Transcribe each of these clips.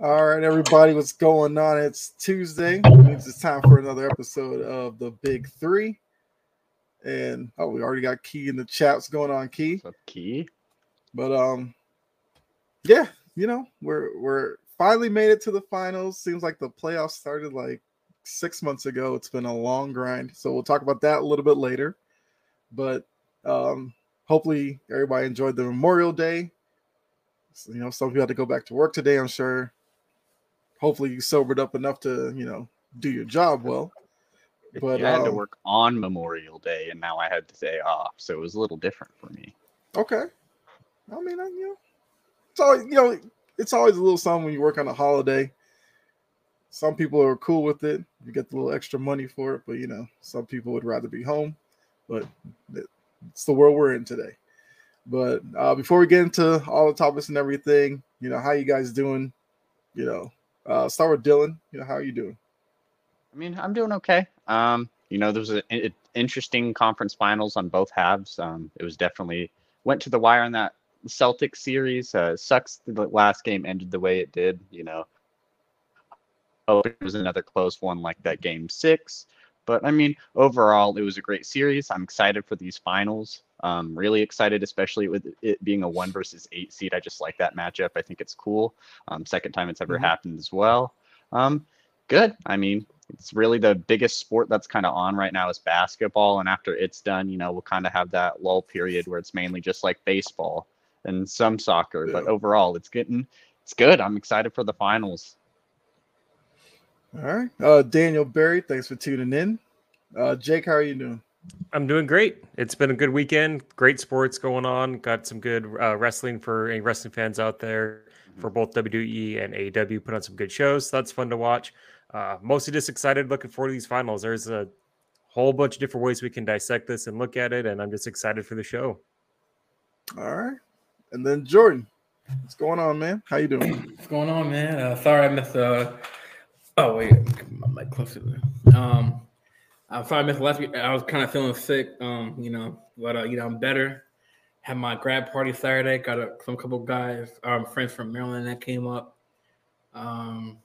All right, everybody, what's going on? It's Tuesday. It means it's time for another episode of the Big Three. And oh, we already got Key in the chat. What's going on, Key? What's up, Key? But um, yeah, you know, we're we're finally made it to the finals. Seems like the playoffs started like six months ago. It's been a long grind. So we'll talk about that a little bit later. But um, hopefully everybody enjoyed the Memorial Day. So, you know, some people had to go back to work today, I'm sure. Hopefully you sobered up enough to, you know, do your job well. But I had um, to work on Memorial Day and now I had the day off. So it was a little different for me. Okay. I mean, I, you know, it's always, you know, it's always a little something when you work on a holiday. Some people are cool with it. You get the little extra money for it, but you know, some people would rather be home. But it's the world we're in today. But uh, before we get into all the topics and everything, you know, how you guys doing? You know, uh, start with Dylan. You know, how are you doing? I mean, I'm doing okay. Um, you know, there was an interesting conference finals on both halves. Um, it was definitely went to the wire on that Celtics series. Uh, sucks the last game ended the way it did. You know, oh, it was another close one like that game six. But I mean, overall, it was a great series. I'm excited for these finals. Um, really excited, especially with it being a one versus eight seed. I just like that matchup. I think it's cool. Um, second time it's ever mm-hmm. happened as well. Um, good. I mean, it's really the biggest sport that's kind of on right now is basketball. And after it's done, you know, we'll kind of have that lull period where it's mainly just like baseball and some soccer. Yeah. But overall, it's getting it's good. I'm excited for the finals. All right. Uh, Daniel Berry, thanks for tuning in. Uh, Jake, how are you doing? I'm doing great. It's been a good weekend. Great sports going on. Got some good uh, wrestling for any wrestling fans out there for both WWE and AEW. Put on some good shows. So that's fun to watch. Uh, mostly just excited, looking forward to these finals. There's a whole bunch of different ways we can dissect this and look at it, and I'm just excited for the show. All right, and then Jordan, what's going on, man? How you doing? What's going on, man? Uh, sorry I missed. Uh... Oh wait, my mic closer. Um, I missed last week. I was kind of feeling sick, um, you know, but uh, you know I'm better. Had my grad party Saturday. Got a, some couple guys, um, friends from Maryland that came up. Um,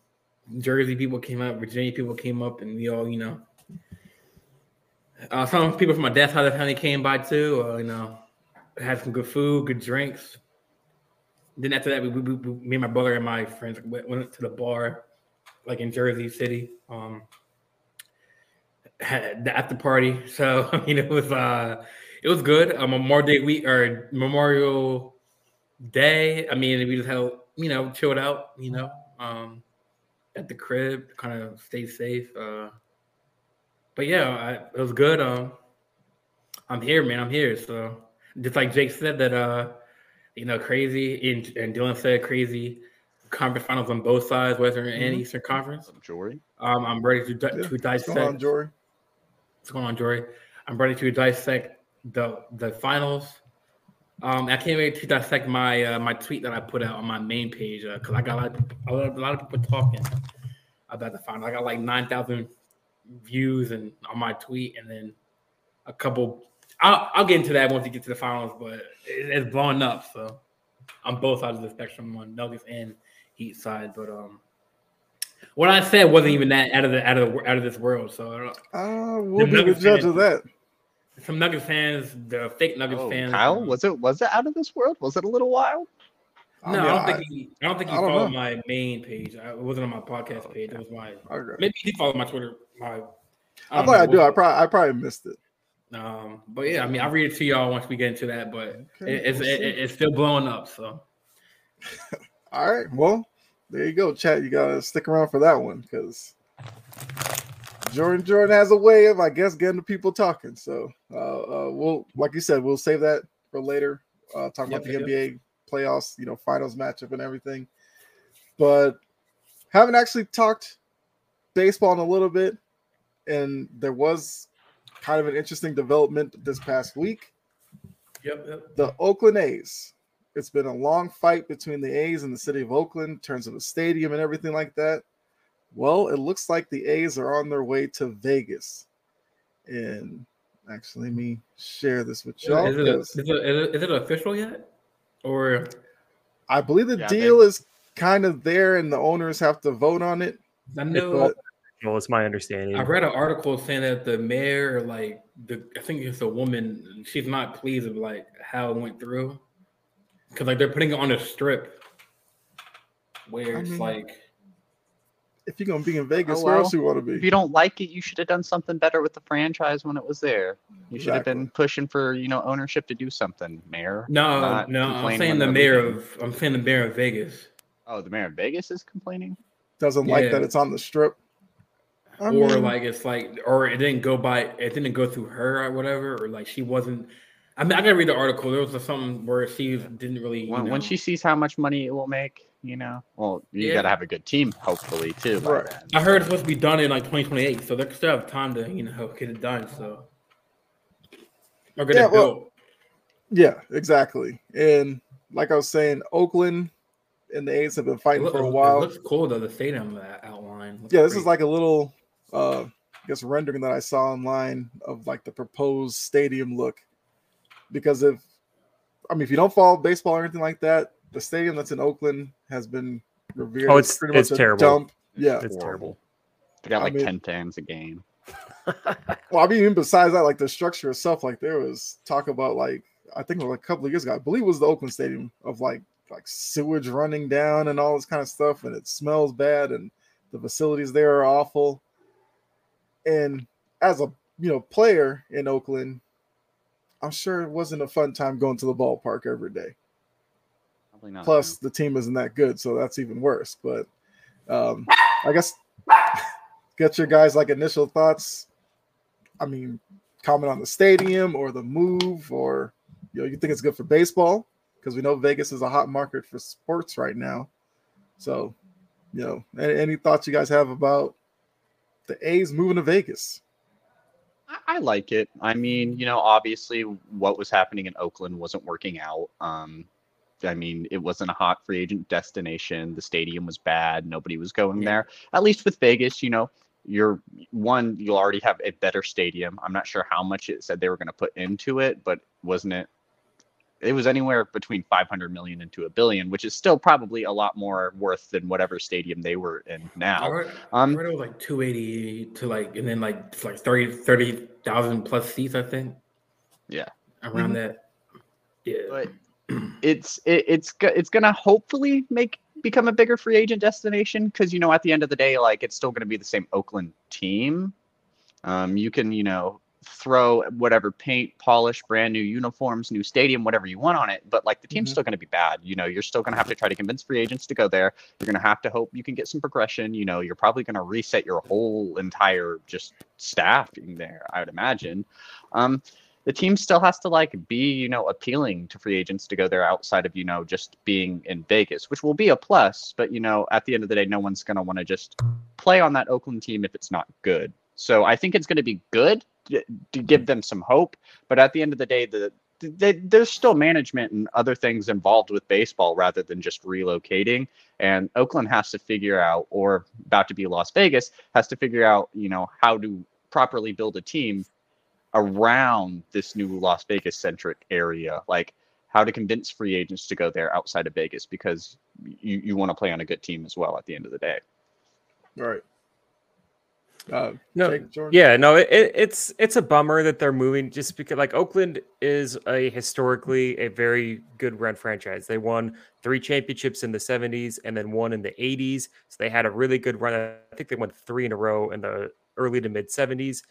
Jersey people came up, Virginia people came up, and we all, you know, uh, some people from my dad's side of family came by too. Uh, you know, had some good food, good drinks. Then after that, we, we, we, me and my brother and my friends went, went to the bar like in Jersey City. Um, had the party, so I mean, it was uh it was good. Um, Memorial Day week or Memorial Day. I mean, we just had you know chilled out, you know, um, at the crib, kind of stay safe. Uh, but yeah, I, it was good. Um, I'm here, man. I'm here. So just like Jake said that, uh, you know, crazy and, and Dylan said crazy conference finals on both sides, Western mm-hmm. and Eastern Conference. I'm Jory. Um, I'm ready to, yeah. to dissect. Come on, Jory. What's going on, Jory? I'm ready to dissect the the finals. Um, I can't wait to dissect my uh, my tweet that I put out on my main page because uh, I got a lot, a lot, a lot of people talking about the final. I got like nine thousand views and on my tweet, and then a couple. I'll, I'll get into that once we get to the finals, but it, it's blowing up. So on both sides of the spectrum, on Nuggets and Heat side. But um, what I said wasn't even that out of the out of the, out of this world. So uh, we'll be the judge of that. Some Nuggets fans, the fake Nuggets oh, fans. Kyle, was it was it out of this world? Was it a little wild? No, I, mean, I don't think he. I don't think he followed know. my main page. I, it wasn't on my podcast page. It was my. Okay. Maybe he followed my Twitter. My. I, I thought I do. I probably I probably missed it. Um, but yeah, I mean, I'll read it to y'all once we get into that. But okay, it, it's it, it's still blowing up. So. All right. Well, there you go, chat. You gotta stick around for that one because Jordan Jordan has a way of, I guess, getting the people talking. So uh, uh, we'll, like you said, we'll save that for later. Uh, talk yep, about the yep. NBA playoffs, you know, finals matchup and everything. But haven't actually talked baseball in a little bit, and there was kind of an interesting development this past week. Yep, yep. The Oakland A's it's been a long fight between the A's and the city of Oakland in terms of the stadium and everything like that. Well, it looks like the A's are on their way to Vegas. And actually, let me share this with y'all. Is it, a, is, it, is it official yet? Or I believe the yeah, deal they... is kind of there, and the owners have to vote on it. I know. But Well, it's my understanding. I read an article saying that the mayor, like the, I think it's a woman, she's not pleased with like how it went through, because like they're putting it on a strip, where I it's mean, like, if you're gonna be in Vegas, Oh, where else you want to be? If you don't like it, you should have done something better with the franchise when it was there. You should have been pushing for you know ownership to do something, Mayor. no, no, I'm complaining saying when the mayor leaving. of, I'm saying the mayor of Vegas, Oh, the mayor of Vegas is complaining. Doesn't like Yeah. that it's on the strip. I or mean, like it's like, or it didn't go by, it didn't go through her or whatever, or like she wasn't. I mean, I gotta read the article. There was something where she didn't really. you When, when she sees how much money it will make, you know, well, you Yeah. got to have a good team, hopefully, too. Right. I heard it's supposed to be done in like 2028, so they still have time to you know get it done. So or get Yeah, it well, built. yeah, exactly. And like I was saying, Oakland and the A's have been fighting look, for a it while. looks cool though. The stadium outline. looks yeah, this great. is like a little, uh, I guess, rendering that I saw online of like the proposed stadium look. Because if, I mean, if you don't follow baseball or anything like that, the stadium that's in Oakland has been revered. Oh, as it's- pretty it's much a terrible. dump. Yeah. It's terrible. They got I like mean- 10 fans a game. Well, I mean, even besides that, like the structure itself, like there was talk about like I think it was like a couple of years ago, I believe it was the Oakland Stadium of like like sewage running down and all this kind of stuff, and it smells bad, and the facilities there are awful. And as a you know player in Oakland, I'm sure it wasn't a fun time going to the ballpark every day. Probably not. Plus, the team isn't that good, so that's even worse. But um, I guess get your guys like initial thoughts. I mean, comment on the stadium or the move, or you know, you think it's good for baseball because we know Vegas is a hot market for sports right now. So, you know, any, any thoughts you guys have about the A's moving to Vegas? I, like it. I mean, you know, obviously what was happening in Oakland wasn't working out. Um, I mean, it wasn't a hot free agent destination. The stadium was bad. Nobody was going Yeah. there. At least with Vegas, you know, you're one, you'll already have a better stadium. I'm not sure how much it said they were going to put into it, but wasn't it? It was anywhere between 500 million and to a billion, which is still probably a lot more worth than whatever stadium they were in I now. read, I Um, read it was like 280 to like, and then like it's like 30 30,000 plus seats, I think. Yeah. around Mhm. that. Yeah, but it's it, it's it's gonna hopefully make become a bigger free agent destination because you know at the end of the day like it's still gonna be the same Oakland team. Um, you can you know throw whatever paint, polish, brand new uniforms, new stadium, whatever you want on it, but like the team's Mhm. still gonna be bad. You know you're still gonna have to try to convince free agents to go there. You're gonna have to hope you can get some progression. You know you're probably gonna reset your whole entire just staffing there. I would imagine. Um, the team still has to like be you know appealing to free agents to go there outside of you know just being in Vegas, which will be a plus. But you know at the end of the day, no one's gonna want to just play on that Oakland team if it's not good. So I think it's going to be good to, to give mm. them some hope. But at the end of the day, the they, there's still management and other things involved with baseball rather than just relocating. And Oakland has to figure out, or about to be Las Vegas, has to figure out, you know, how to properly build a team around this new Las Vegas centric area. Like how to convince free agents to go there outside of Vegas because you, you want to play on a good team as well at the end of the day. All right. Uh, No, Yeah, no, it, it, it's it's a bummer that they're moving just because like Oakland is a historically a very good run franchise. They won three championships in the 70s and then one in the 80s. So they had a really good run. I think they won three in a row in the early to mid 70s.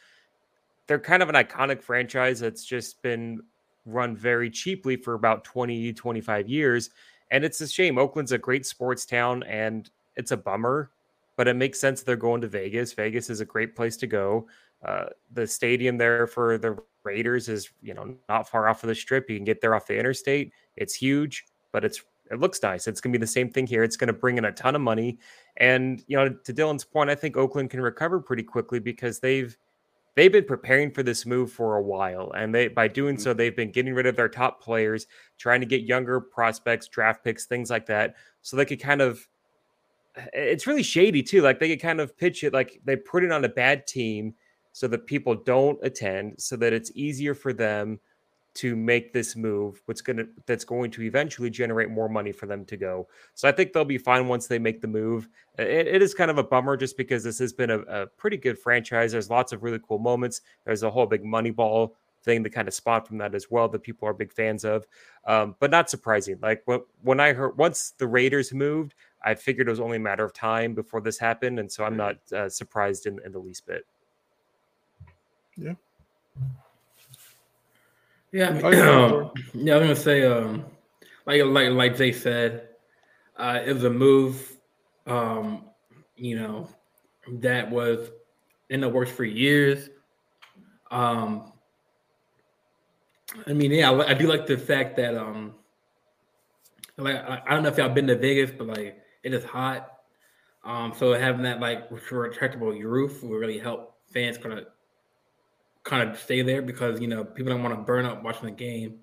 They're kind of an iconic franchise that's just been run very cheaply for about 20 25 years and it's a shame. Oakland's a great sports town and it's a bummer but it makes sense they're going to Vegas. Vegas is a great place to go. Uh, the stadium there for the Raiders is, you know, not far off of the strip. You can get there off the interstate. It's huge, but it's it looks nice. It's going to be the same thing here. It's going to bring in a ton of money, and you know, to Dylan's point, I think Oakland can recover pretty quickly because they've they've been preparing for this move for a while, and they by doing so, they've been getting rid of their top players, trying to get younger prospects, draft picks, things like that, so they could kind of it's really shady too. Like they could kind of pitch it like they put it on a bad team so that people don't attend, so that it's easier for them to make this move what's to that's going to eventually generate more money for them to go. So i think they'll be fine once they make the move. It, it is kind of a bummer just because this has been a, a, pretty good franchise. There's lots of really cool moments. There's a whole big Moneyball thing to kind of spawned from that as well that people are big fans of. Um, but not surprising like when, when i heard once the raiders moved i figured it was only a matter of time before this happened and so i'm not uh, surprised in, in the least bit yeah yeah, I mean, um, yeah. I was gonna say, um, like like like Jay said, uh, it was a move, um, you know, that was in the works for years. Um, I mean, yeah, I, I do like the fact that, um, like I, I don't know if y'all been to Vegas, but like it is hot. Um, so having that like retractable roof will really help fans kind of kind of stay there because you know people don't want to burn up watching the game.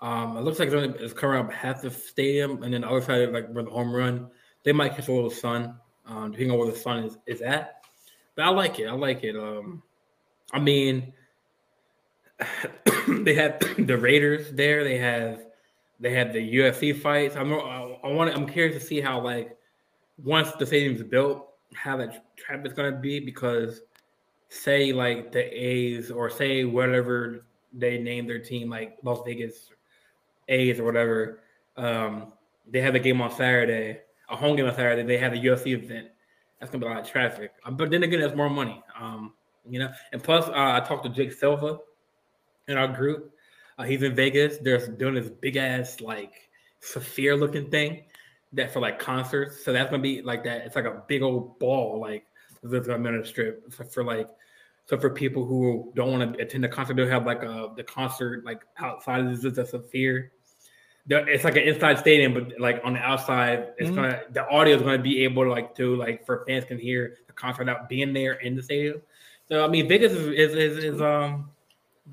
Um, it looks like it's, covering up half the stadium, and then the other side, like where the home run, they might catch a little sun, um, depending on where the sun is, is at. But I like it. I like it. Um, I mean, they have the Raiders there. They have they have the UFC fights. I'm I, I want. I'm curious to see how like once the stadium's built, how that traffic's gonna be because say like the A's or say whatever they name their team, like Las Vegas A's or whatever, um, they have a game on Saturday, a home game on Saturday. They have a UFC event. That's gonna be a lot of traffic. Um, but then again, that's more money. Um, you know, and plus, uh, I talked to Jake Silva in our group. Uh, he's in Vegas. They're doing this big ass like sphere looking thing that for like concerts. So that's gonna be like that. It's like a big old ball, like that's gonna be on a strip for, for like so for people who don't want to attend the concert, they'll have like a the concert like outside of the, the sphere. It's like an inside stadium, but like on the outside, it's mm-hmm. gonna the audio is gonna be able to like to like for fans can hear the concert out being there in the stadium. So I mean, Vegas is is, is, is um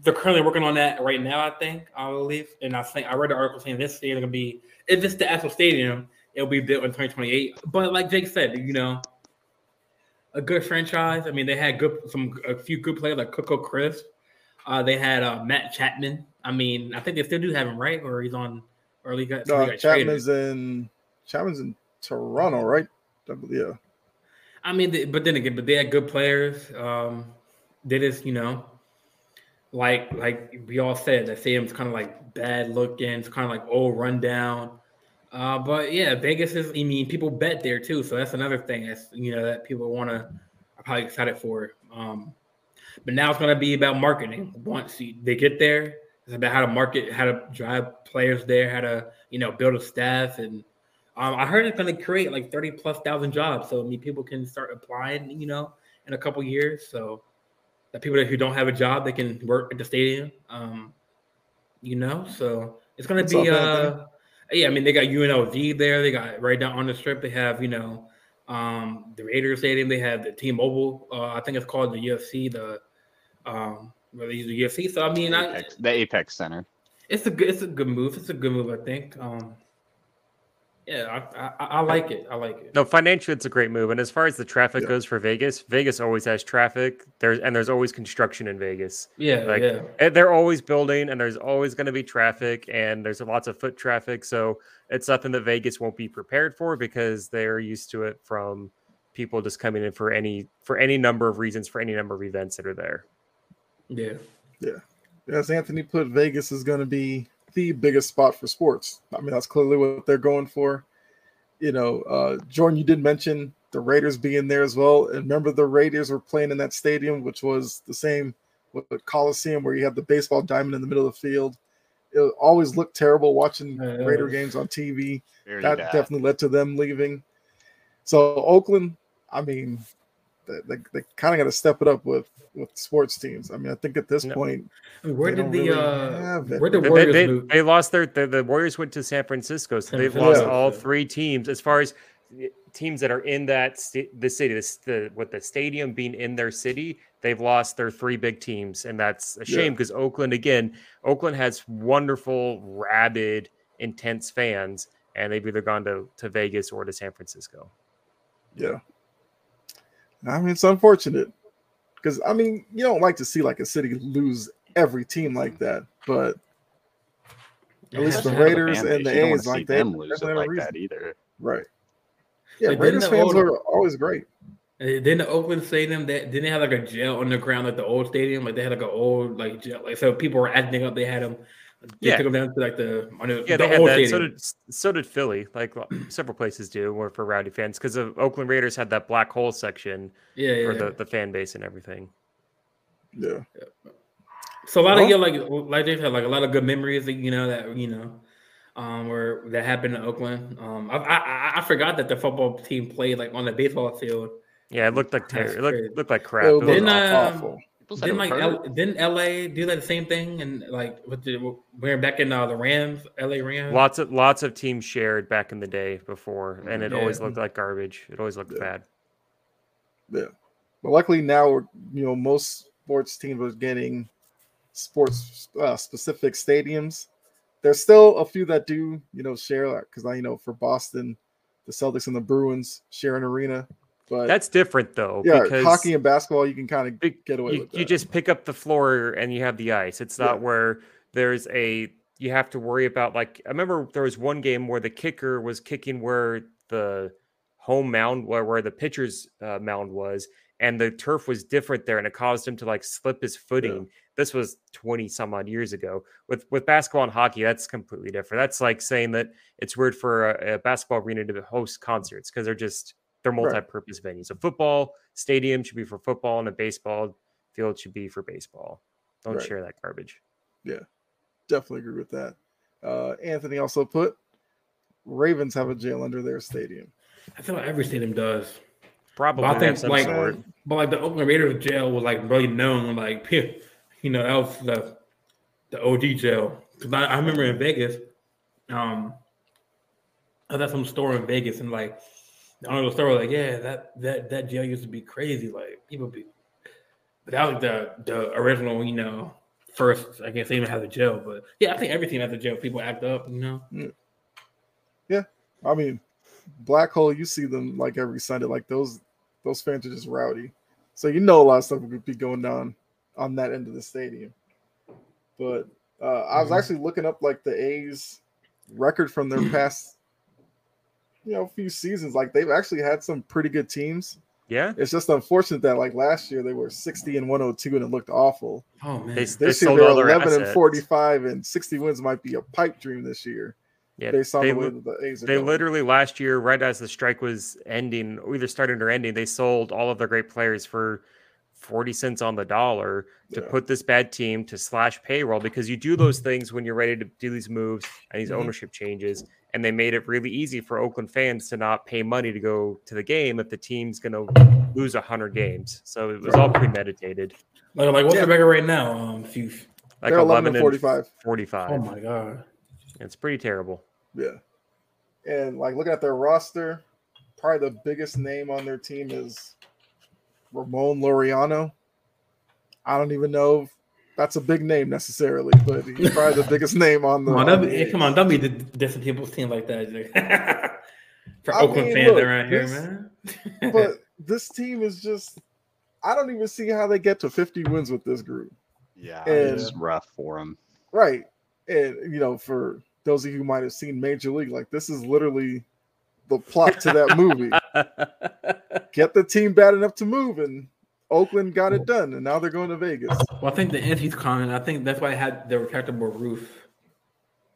they're currently working on that right now. I think I believe, and I think I read the article saying this stadium gonna be if it's the actual stadium, it'll be built in 2028. But like Jake said, you know, a good franchise. I mean, they had good some a few good players like Coco Crisp. Uh, they had uh, Matt Chapman. I mean, I think they still do have him, right? Or he's on early. Got, no, got Chapman's traded. in Chapman's in Toronto, right? Yeah. I mean, they, but then again, but they had good players. Um, they just, you know, like like we all said, that stadium's kind of like bad looking. It's kind of like old rundown. Uh, but yeah, Vegas is. I mean, people bet there too, so that's another thing. That's you know that people want to are probably excited for. Um, but now it's going to be about marketing. Once you, they get there, it's about how to market, how to drive players there, how to you know build a staff, and um, I heard it's going to create like thirty plus thousand jobs. So I mean, people can start applying, you know, in a couple years. So that people who don't have a job, they can work at the stadium. Um, you know, so it's going to be. Uh, yeah, I mean they got UNLV there. They got right down on the strip. They have you know um, the Raiders Stadium. They have the T-Mobile. Uh, I think it's called the UFC. The um, well, the UFC. So I mean, the Apex, I, the Apex Center. It's a good. It's a good move. It's a good move. I think. Um, yeah, I, I, I, like it. I like it. No, financially, it's a great move. And as far as the traffic yeah. goes for Vegas, Vegas always has traffic. There's and there's always construction in Vegas. Yeah, like yeah. they're always building, and there's always going to be traffic, and there's lots of foot traffic. So it's something that Vegas won't be prepared for because they're used to it from people just coming in for any for any number of reasons for any number of events that are there. Yeah, yeah. As Anthony put, Vegas is going to be the biggest spot for sports. I mean, that's clearly what they're going for. You know, uh, Jordan, you did mention the Raiders being there as well. And remember, the Raiders were playing in that stadium, which was the same with the Coliseum, where you have the baseball diamond in the middle of the field. It always looked terrible watching yeah, Raider games on TV. That bad. definitely led to them leaving. So Oakland, I mean, they, they kind of got to step it up with with sports teams. I mean, I think at this no. point, where did the really uh, where the Warriors they, they, they, lost their the, the, Warriors went to San Francisco, so they've lost all three teams as far as teams that are in that st- the city, the, the with the stadium being in their city. They've lost their three big teams, and that's a shame because yeah. Oakland again, Oakland has wonderful, rabid, intense fans, and they've either gone to to Vegas or to San Francisco. Yeah. I mean, it's unfortunate because I mean, you don't like to see like a city lose every team like mm-hmm. that, but At least the Raiders and the base, you don't wanna A's, see like they them lose it definitely have a like reason. that either. Right. Yeah, Like, Raiders the fans old- were always great. Didn't the Oakland Stadium that didn't they have like a jail underground like the old stadium? Like they had like an old like jail. Like so people were acting up. They had them. They Yeah. took them down to like the on the, Yeah, the they had old that. So did so did Philly. Like several places do, where for rowdy fans, because the Oakland Raiders had that black hole section yeah, yeah. for the, the fan base and everything. Yeah. So a lot Well- of yeah, like like they had like a lot of good memories, that, you know, that you know, um, where that happened in Oakland. Um, I, I I- I forgot that the football team played like on the baseball field. Yeah, it looked like ter- it looked, looked like crap. It It was was Didn't, awful. People Didn't was like. L, didn't LA do that same thing and like with the we're back in uh, the Rams, LA Rams. lots of lots of teams shared back in the day before, and it always looked like garbage. It always looked Yeah. bad. Yeah. But luckily now, we're, you know, most sports teams are getting sports uh, specific stadiums. There's still a few that do, you know, share because I, you know, for Boston, the Celtics and the Bruins share an arena. But That's different though, yeah, because hockey and basketball, you can kind of big- get away you, with you just pick up the floor and you have the ice. It's not Yeah. where there's a you have to worry about like I remember there was one game where the kicker was kicking where the home mound where, where the pitcher's uh, mound was and the turf was different there and it caused him to like slip his footing. This was 20 some odd years ago. With with basketball and hockey that's completely different. That's like saying that it's weird for a, a basketball arena to host concerts because they're just they're multi-purpose venues. A football stadium should be for football and a baseball field should be for baseball. Don't Right. share that garbage. Yeah, definitely agree with that. Uh, Anthony also put Ravens have a jail under their stadium. I feel like every stadium does. Probably But I think some like, sort. but like the Oakland Raiders jail was like really known, like you know, that was the the OG jail. Because I, I remember in Vegas, um, I was at some store in Vegas, and like the the store was like, "Yeah, that that that jail used to be crazy. Like people be." But that was the the original, you know, first. I guess they even have the jail, but yeah, I think everything team has a jail. People act up, you know. Yeah. I mean, Black Hole, you see them like every Sunday. Like those those fans are just rowdy. So you know a lot of stuff would be going down on that end of the stadium. But uh, I was Mhm. actually looking up like the A's record from their past, you know, a few seasons. Like they've actually had some pretty good teams. Yeah. It's just unfortunate that like last year they were 60 and 102 and it looked awful. Oh man, They, they This year sold they're all their 11 and 45 and 60 wins might be a pipe dream this year Yeah, based on they, the way li- that the A's are they going. literally last year, right as the strike was ending, or either starting or ending, they sold all of their great players for 40 cents on the dollar to Yeah. put this bad team to slash payroll because you do those things when you're ready to do these moves and these Mhm. ownership changes. And they made it really easy for Oakland fans to not pay money to go to the game if the team's going to lose 100 games. So it was all premeditated. like, like what's Yeah. the record right now? Um, if you, Like They're 11 and and 45. 45. oh my god, It's pretty terrible. Yeah. And like looking at their roster, probably the biggest name on their team is Ramon Laureano. I don't even know if that's a big name necessarily, but he's probably the biggest name on the. come on, on don't the be, A's. come on, don't be the dissing people's team like that. For I Oakland mean, fans look, around here, man. But this team is just. I don't even see how they get to 50 wins with this group. Yeah, And- it's rough for them. Right. And, you know, for those of you who might have seen Major League, like this is literally the plot to that movie. Get the team bad enough to move, and Oakland got it done. And now they're going to Vegas. well, I think the Yankees comment. I think that's why I had the retractable roof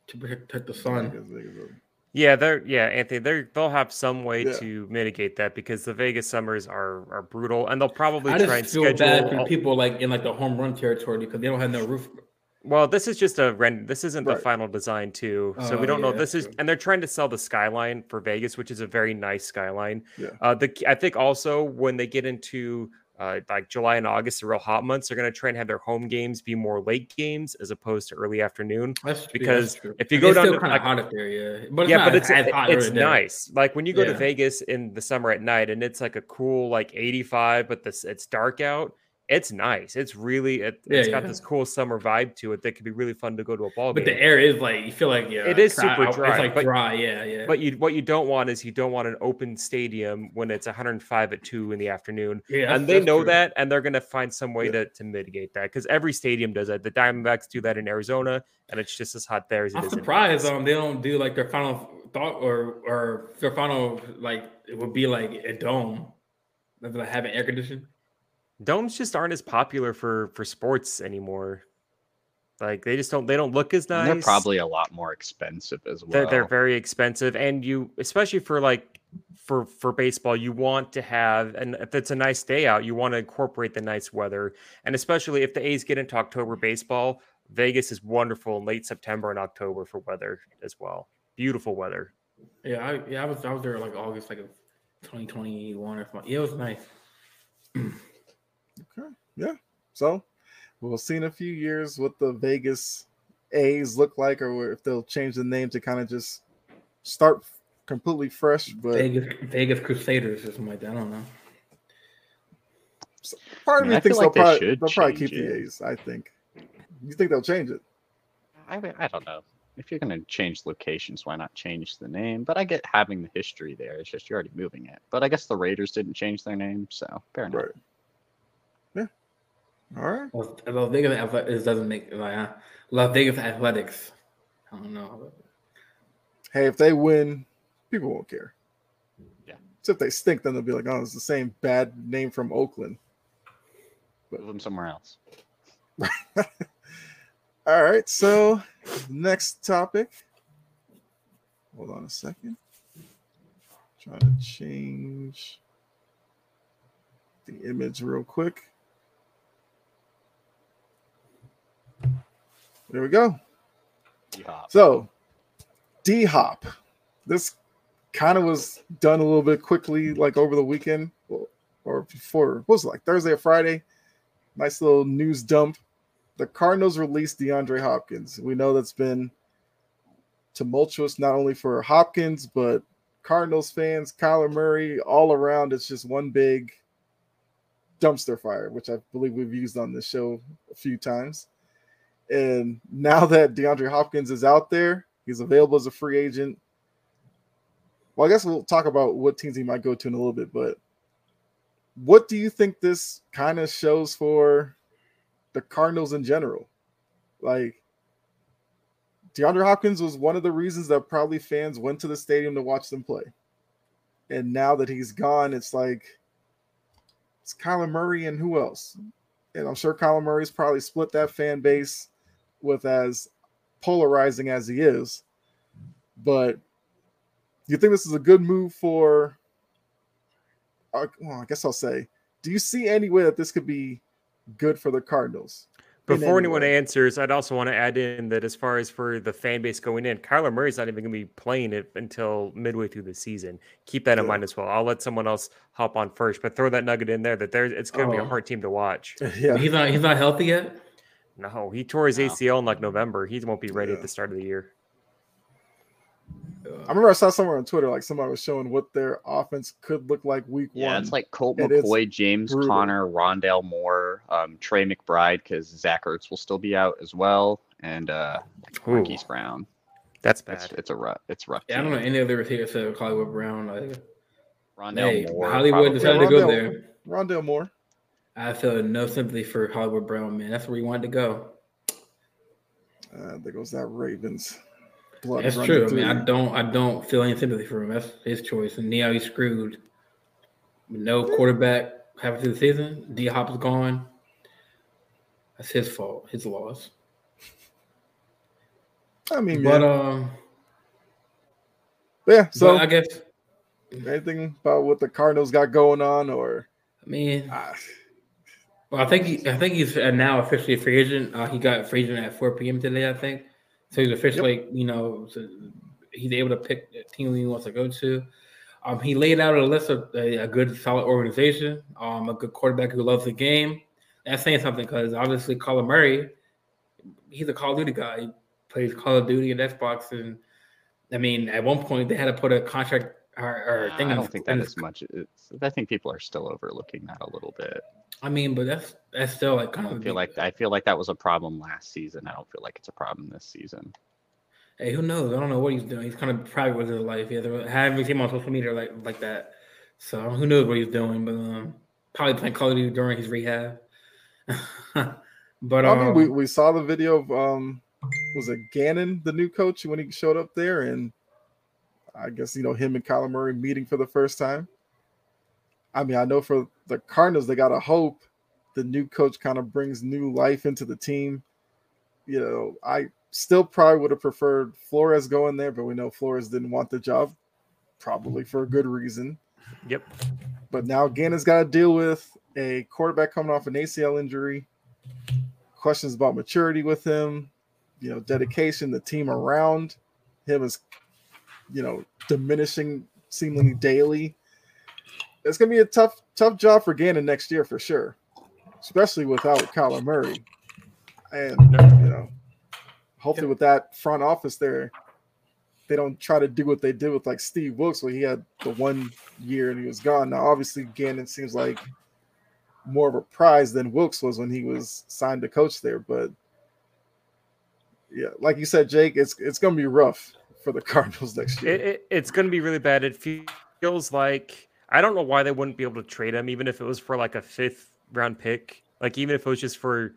to protect the sun. Yeah, they're yeah, Anthony. They're they'll have some way Yeah. to mitigate that because the Vegas summers are are brutal, and they'll probably I try and just feel bad schedule. for people like in like the home run territory because they don't have no roof. Well, this is just a rent. This isn't the final design too, so Oh, we don't know. This is, true. and they're trying to sell the skyline for Vegas, which is a very nice skyline. Yeah. Uh, the I think also when they get into uh, like July and August, the real hot months, they're going to try and have their home games be more late games as opposed to early afternoon. That's Because true. if you go it's down still to, kind like- of hot up there, yeah. But it's yeah, but it's it's during the day. nice. Like when you go to Vegas in the summer at night, and it's like a cool like 85, but this it's dark out. It's nice. It's really it, Yeah, has got yeah. this cool summer vibe to it that could be really fun to go to a ball But game. the air is like you feel like yeah, It is dry- super dry. It's like but- dry, yeah, yeah. But you what you don't want is you don't want an open stadium when it's 105 at two in the afternoon. yeah, and they know true. that, and they're gonna find some way Yeah. to, to mitigate that because every stadium does that. The Diamondbacks do that in Arizona, and it's just as hot there as it I'm surprised um they don't do like their final thought or or their final like it would be like a dome. Like have an air conditioning. Domes just aren't as popular for for sports anymore. Like they just don't they don't look as And nice. they're probably a lot more expensive as well. they're, they're very expensive and you especially for like for for baseball you want to have and if it's a nice day out you want to incorporate the nice weather and especially if the a's get into october baseball vegas is wonderful in late september and october for weather as well beautiful weather Yeah, I yeah, I was I was there like August like of 2021 or something. Yeah, it was nice. Okay. Yeah. So we'll see in a few years what the Vegas A's look like, or if they'll change the name to kind of just start completely fresh. But Vegas Vegas Crusaders or something like that. I don't know. part of I mean, me I thinks like they'll they probably they'll probably keep change the. A's. I think. You think they'll change it? I, mean, I don't know. If you're going to change locations, why not change the name? But I get having the history there. It's just you're already moving it. But I guess the Raiders didn't change their name, so fair enough. Right. Yeah. All right. Las Las Vegas Athlet- it doesn't make like uh, Las Vegas Athletics. I don't know. Hey, if they win, people won't care. Yeah. So if they stink, then they'll be like, "Oh, it's the same bad name from Oakland." Move them somewhere else. All right. So next topic. Hold on a second. Trying to change the image real quick. There we go. Yeehaw. So, D Hop. This kind of was done a little bit quickly, like over the weekend or- or before. What was it like Thursday or Friday? Nice little news dump. The Cardinals released DeAndre Hopkins. We know that's been tumultuous not only for Hopkins, but Cardinals fans, Kyler Murray, all around. It's just one big dumpster fire, which I believe we've used on this show a few times. And now that DeAndre Hopkins is out there, he's available as a free agent. Well, I guess we'll talk about what teams he might go to in a little bit, but what do you think this kind of shows for the Cardinals in general? Like, DeAndre Hopkins was one of the reasons that probably fans went to the stadium to watch them play. And now that he's gone, it's like it's Kyler Murray and who else? And I'm sure Kyler Murray's probably split that fan base with as polarizing as he is. But you think this is a good move for? Uh, well, I guess I'll say, do you see any way that this could be good for the Cardinals? Before any anyone way? answers, I'd also want to add in that as far as for the fan base going in, Kyler Murray's not even going to be playing it until midway through the season. Keep that in Yeah. mind as well. I'll let someone else hop on first, but throw that nugget in there that there it's going to be Oh. a hard team to watch. Yeah, He's not he's not healthy yet. No, he tore his No. ACL in like November. He won't be ready Yeah. at the start of the year. I remember I saw somewhere on Twitter like somebody was showing what their offense could look like week Yeah, one. it's like Colt It is McCoy, James brutal. Conner, Rondale Moore, um, Trey McBride, because Zach Ertz will still be out as well, and uh, Ooh, Marquise Brown. that's It's, bad. it's a rough. It's rough. Yeah, I don't know any other receivers except Hollywood Brown. Like, Rondell hey, Moore. Hollywood probably. decided to go there. Rondale Moore. I feel no sympathy for Hollywood Brown, man. That's where he wanted to go. Uh, there goes that Ravens. Blood That's true. I mean, I don't, I don't feel any sympathy for him. That's his choice, and now he's screwed. With no quarterback halfway through the season. D Hop is gone. That's his fault. His loss. I mean, But yeah. um, yeah. so I guess anything about what the Cardinals got going on, or I mean, ah, well, I think he, I think he's now officially a free agent. Uh, he got free agent at 4 p.m. today, I think. So he's officially, you know, so he's able to pick the team he wants to go to. Um, he laid out a list of a, a good, solid organization, um, a good quarterback who loves the game. That's saying something because obviously Colin Murray, he's a Call of Duty guy. He plays Call of Duty and Xbox, and I mean, at one point they had to put a contract Or, or I don't of- think that is much. It's, I think people are still overlooking that a little bit. I mean, but that's that's still like I kind of. don't feel like I feel like that was a problem last season. I don't feel like it's a problem this season. Hey, who knows? I don't know what he's doing. He's kind of private with his life. He hasn't- haven't seen him on social media like like that. So who knows what he's doing? But um, probably playing Call of Duty during his rehab. but I um, mean, we, we saw the video of um, was it Gannon, the new coach, when he showed up there, and I guess you know him and Kyler Murray meeting for the first time. I mean, I know for the Cardinals, they gotta hope the new coach kind of brings new life into the team. You know, I still probably would have preferred Flores going there, but we know Flores didn't want the job, probably for a good reason. Yep. But now Gannon's got to deal with a quarterback coming off an ACL injury, questions about maturity with him, you know, dedication, the team around him is, you know, diminishing seemingly daily. It's gonna be a tough, tough job for Gannon next year for sure, especially without Kyler Murray. And you know, hopefully with that front office there, they don't try to do what they did with like Steve Wilks, where he had the one year and he was gone. Now, obviously, Gannon seems like more of a prize than Wilks was when he was signed to coach there. But yeah, like you said, Jake, it's it's gonna be rough for the Cardinals next year. It, it, it's going to be really bad. It feels like I don't know why they wouldn't be able to trade him, even if it was for like a fifth round pick. Like even if it was just for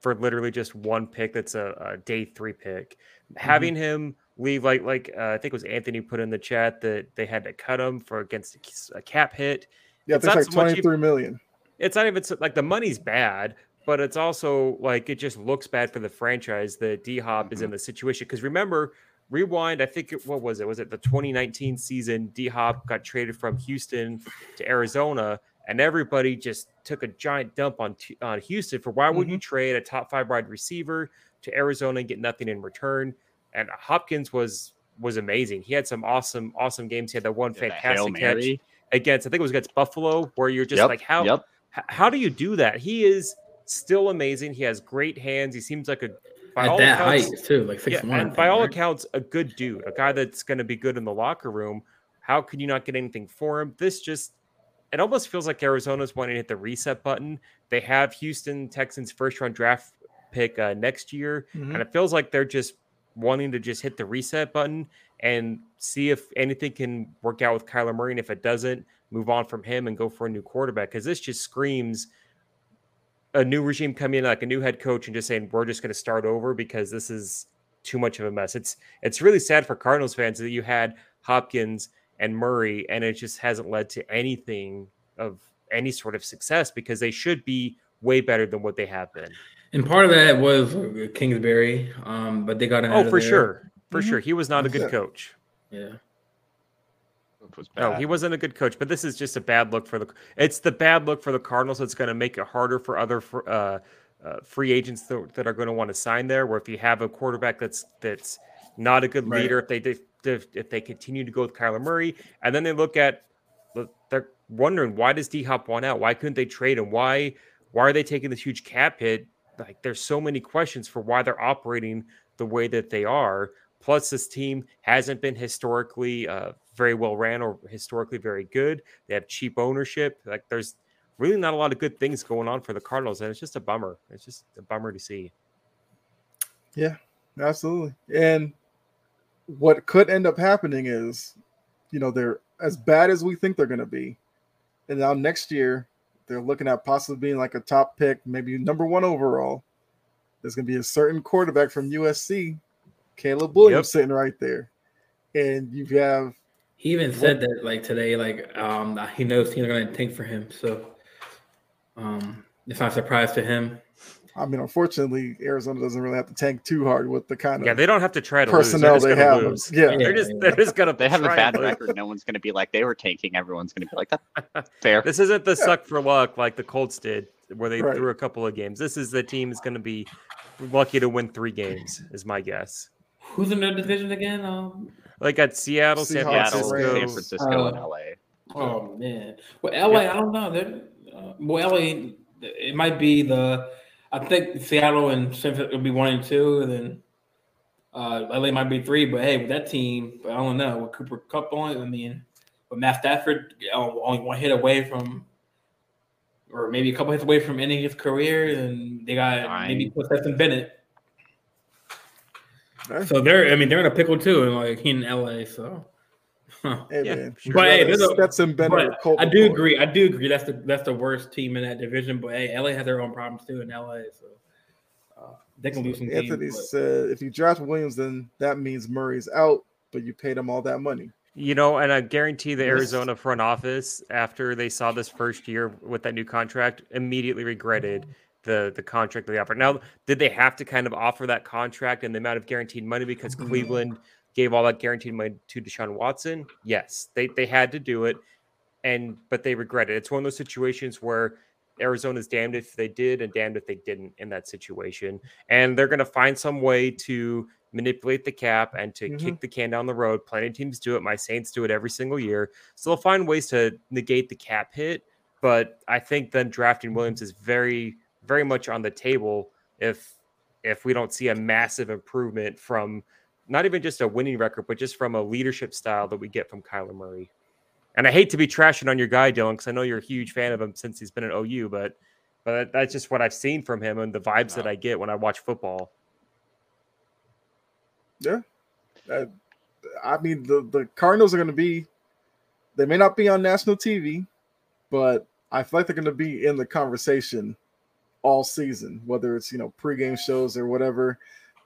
for literally just one pick, that's a, a day three pick. Having him leave, like like uh, I think it was Anthony put in the chat that they had to cut him for against a cap hit. yeah, it's not like so twenty three million. it's not even so, like the money's bad, but it's also like it just looks bad for the franchise that D Hop is in the situation. Because remember, rewind, I think it, what was it? Was it the 2019 season? D Hop got traded from Houston to Arizona, and everybody just took a giant dump on on Houston for why would you trade a top five wide receiver to Arizona and get nothing in return? And Hopkins was was amazing. He had some awesome awesome games. He had that one Yeah, that fantastic catch against I think it was against Buffalo, where you're just Yep, like how Yep. How do you do that? He is still amazing. He has great hands. He seems like a by at all that accounts, height too, like six yeah, one. by all accounts, a good dude, a guy that's going to be good in the locker room. How can you not get anything for him? This just it almost feels like Arizona's wanting to hit the reset button. They have Houston Texans first round draft pick uh, next year, Mhm. and it feels like they're just wanting to just hit the reset button and see if anything can work out with Kyler Murray. And if it doesn't, move on from him and go for a new quarterback. Because this just screams a new regime coming in, like a new head coach, and just saying we're just going to start over because this is too much of a mess. It's it's really sad for Cardinals fans that you had Hopkins and Murray, and it just hasn't led to anything of any sort of success because they should be way better than what they have been. And part of that was Kingsbury, um, but they got an Oh, for sure. For Mhm. sure. He was not a good Yeah. coach. Yeah, Was No, he wasn't a good coach, but this is just a bad look for the. It's the bad look for the Cardinals. It's going to make it harder for other fr- uh, uh, free agents that, that are going to want to sign there. Where if you have a quarterback that's that's not a good Right. leader, if they if, if they continue to go with Kyler Murray, and then they look at, they're wondering why does D Hop want out? Why couldn't they trade him? Why why are they taking this huge cap hit? Like there's so many questions for why they're operating the way that they are. Plus, this team hasn't been historically uh, very well ran or historically very good. They have cheap ownership. Like there's really not a lot of good things going on for the Cardinals, and it's just a bummer. It's just a bummer to see. Yeah, absolutely. And what could end up happening is, you know, they're as bad as we think they're going to be. And now next year, they're looking at possibly being like a top pick, maybe number one overall. There's going to be a certain quarterback from USC, Caleb Williams, Yep. sitting right there. And you have, he even said that like today, like um, he knows teams are going to tank for him, so um, it's not a surprise to him. I mean, unfortunately, Arizona doesn't really have to tank too hard with the kind of Yeah, they don't have to try to personnel lose. they They're just have. lose. Yeah. They're just they're just gonna They have a try bad record. No one's going to be like they were tanking. Everyone's going to be like that. Fair. This isn't the suck for luck like the Colts did, where they Right. threw a couple of games. This is the team is going to be lucky to win three games, is my guess. Who's in the division again? Um, Like at Seattle, San Seahawks, Seattle, Francisco. San Francisco, Uh, and LA. oh man, well, LA, I don't know. They're, uh, well, LA, it might be the. I think Seattle and San Francisco will be one and two, and then uh, LA might be three. But hey, with that team, I don't know. With Cooper Kupp on, it, I mean, but Matt Stafford uh, only one hit away from, or maybe a couple hits away from ending his career, and they got Fine. maybe Stetson Bennett. Hey, So they're, I mean, they're in a pickle too, and like he in LA. So, Huh. hey, Yeah, man. sure. But hey, Whether there's a- Stetson Bennett or but Colt I do McCoy. agree. I do agree. That's the that's the worst team in that division. But hey, LA has their own problems too in LA. So uh, they can lose some games. Anthony but- said if you draft Williams, then that means Murray's out, but you paid him all that money. You know, and I guarantee the Arizona front office, after they saw this first year with that new contract, immediately regretted the the contract that they offered. Now, did they have to kind of offer that contract and the amount of guaranteed money because Cleveland gave all that guaranteed money to Deshaun Watson? Yes, they they had to do it, and but they regret it. It's one of those situations where Arizona's damned if they did and damned if they didn't in that situation, and they're going to find some way to manipulate the cap and to Mhm. kick the can down the road. Plenty of teams do it. My Saints do it every single year. So they'll find ways to negate the cap hit. But I think then drafting Williams is very, very much on the table if if we don't see a massive improvement from not even just a winning record, but just from a leadership style that we get from Kyler Murray. And I hate to be trashing on your guy, Dylan, because I know you're a huge fan of him since he's been at OU, but but that's just what I've seen from him and the vibes that I get when I watch football. Yeah, uh, I mean, the the Cardinals are going to be. They may not be on national TV, but I feel like they're going to be in the conversation all season, whether it's you know pregame shows or whatever,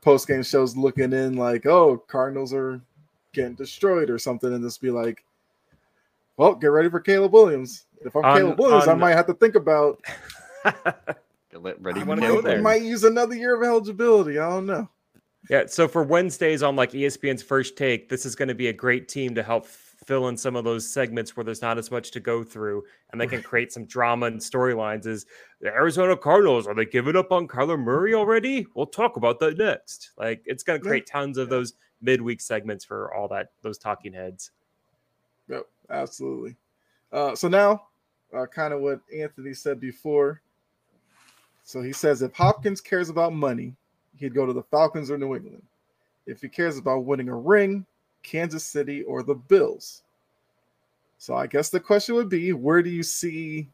postgame shows looking in like, oh, Cardinals are getting destroyed or something, and just be like, well, get ready for Caleb Williams. If I'm On- Caleb Williams, I might have to think about. Get ready I wanna might, go there. I might use another year of eligibility. I don't know. Yeah, so for Wednesdays on like ESPN's first take, this is going to be a great team to help f- fill in some of those segments where there's not as much to go through, and they can create some drama and storylines. Is the Arizona Cardinals are they giving up on Kyler Murray already? We'll talk about that next. Like it's going to create tons of those midweek segments for all that those talking heads. Yep, absolutely. Uh, so now, uh, kind of what Anthony said before. So he says if Hopkins cares about money, he'd go to the Falcons or New England. If he cares about winning a ring, Kansas City or the Bills. So I guess the question would be, where do you see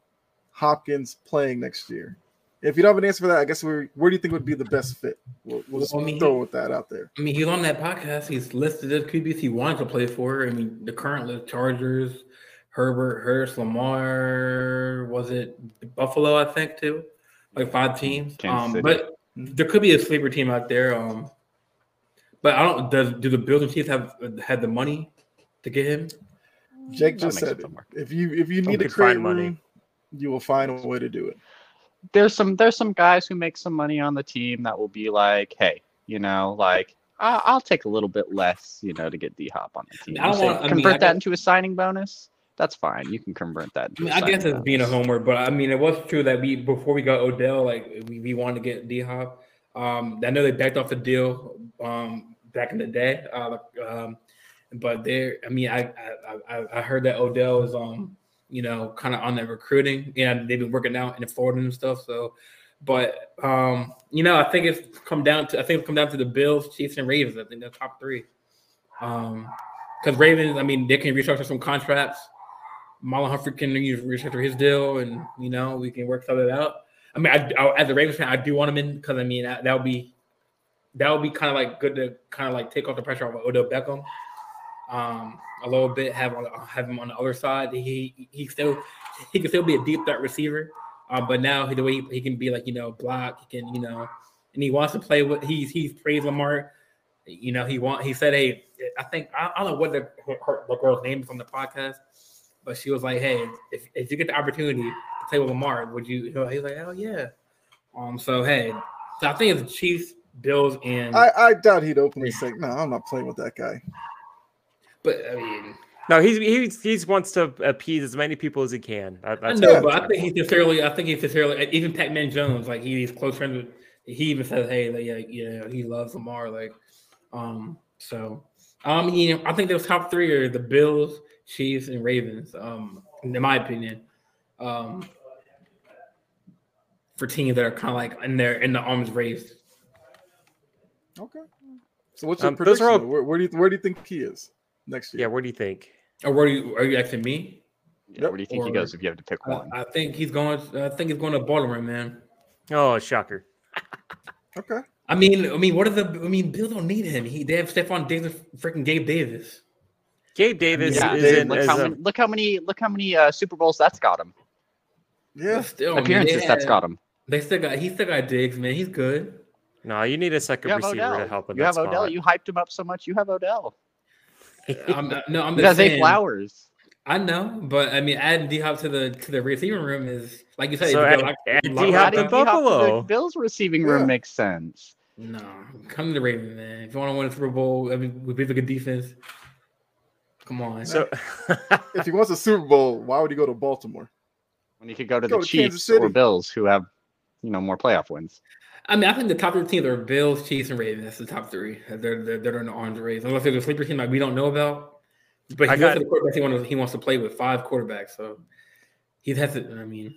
Hopkins playing next year? If you don't have an answer for that, I guess where where do you think would be the best fit? We'll, we'll just Well, I mean, throw with that out there. I mean, he's on that podcast. He's listed as QBs he wanted to play for. I mean, the current list: Chargers, Herbert, Hurst, Lamar. Was it Buffalo? I think too. Like five teams. Kansas um, City. but there could be a sleeper team out there. Um, but I don't. Does do the Bills and Chiefs have had the money to get him? Jake That just said it if you if you need to could find create money. money, you will find a way to do it. there's some there's some guys who make some money on the team that will be like, hey, you know, like I- I'll take a little bit less, you know, to get D Hop on the team. I don't say want- I mean, convert I that guess- into a signing bonus. That's fine. You can convert that. I mean, a I guess signing it's being a bonus. homer, but I mean, it was true that we before we got Odell, like we, we wanted to get D Hop. Um, I know they backed off the deal um, back in the day, uh, um, but there, I mean, I, I I heard that Odell is um you know kind of on that recruiting, and they've been working out in Florida and stuff. So, but um, you know, I think it's come down to I think it's come down to the Bills, Chiefs, and Ravens. I think the top three. Um, because Ravens, I mean, they can restructure some contracts. Marlon Humphrey can restructure his deal, and you know we can work something out. I mean, I, I, as a Ravens fan, I do want him in because I mean that would be that would be kind of like good to kind of like take off the pressure of Odell Beckham um, a little bit. Have have him on the other side. He he still he can still be a deep threat receiver, uh, but now the way he, he can be like you know block, he can you know, and he wants to play with. He's he's praised Lamar. You know he want he said hey I think I, I don't know what the her, the girl's name is on the podcast, but she was like hey if, if you get the opportunity to play with Lamar would you? know He's like hell yeah. Um so hey so I think it's Chiefs, Bills, and I, I doubt he'd openly say, "No, I'm not playing with that guy." but I mean No, he's he's he's wants to appease as many people as he can. That, I know, but I'm think he's sincerely. I think he's sincerely. Even Pac-Man Jones, like he's close friends with. He even says, "Hey, like, yeah, yeah, he loves Lamar." Like, um, so, um, you know, I think those top three are the Bills, Chiefs, and Ravens. Um, in my opinion, um, for teams that are kind of like in their in the arms race. Okay. So what's your Um, those prediction? are all- where, where do you where do you think he is next year? Yeah, where do you think? Or where do you, are you asking me? Yeah, Yep. Where do you think he goes if you have to pick I, one? I think he's going. I think he's going to Baltimore, man. Oh, shocker. Okay. I mean, I mean, what are the? I mean, Bills don't need him. He they have Stefon Diggs, and freaking Gabe Davis. Gabe Davis yeah, is Dave, in look as how, a, many, look how many look how many uh, Super Bowls that's got him. Yeah. Still, I mean, they Appearances that's had- got him. They still got. He still got Diggs, man. He's good. No. You need a second receiver Odell. to help in You that have Odell. You hyped him up so much. You have Odell. I'm, uh, no, I'm You just got saying. Flowers. I know, but I mean, adding D Hop to the to the receiving room is like you said. So add- got add D-Hop to Buffalo. the Bills receiving room Yeah. makes sense. No, come to the Ravens, man. If you want to win a Super Bowl, I mean, we with a good defense, come on. So If he wants a Super Bowl, why would he go to Baltimore? When he could go to Go the to Kansas Chiefs or Bills, who have you know more playoff wins. I mean, I think the top three teams are Bills, Chiefs, and Ravens. That's the top three. They're they're, they're in the arms race. Unless there's a sleeper team like we don't know about. But he got- got the quarterbacks he wants, he wants to play with five quarterbacks. So he has to. I mean,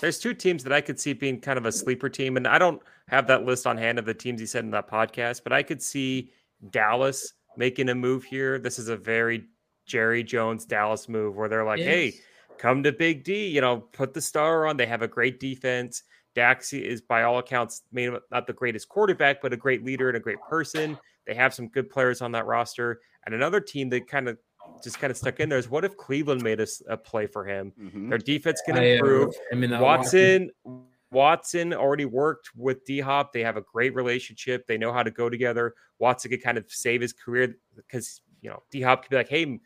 there's two teams that I could see being kind of a sleeper team, and I don't have that list on hand of the teams he said in that podcast, but I could see Dallas making a move here. This is a very Jerry Jones Dallas move where they're like, "Hey, come to Big D, you know, put the star on. They have a great defense. Daxi is by all accounts maybe not the greatest quarterback, but a great leader and a great person. They have some good players on that roster. And another team that kind of just kind of stuck in there is what if Cleveland made us a play for him? Mhm. Their defense can I, uh, improve. I mean, uh, Watson Watson already worked with D Hop. They have a great relationship. They know how to go together. Watson could kind of save his career because you know D Hop could be like, hey,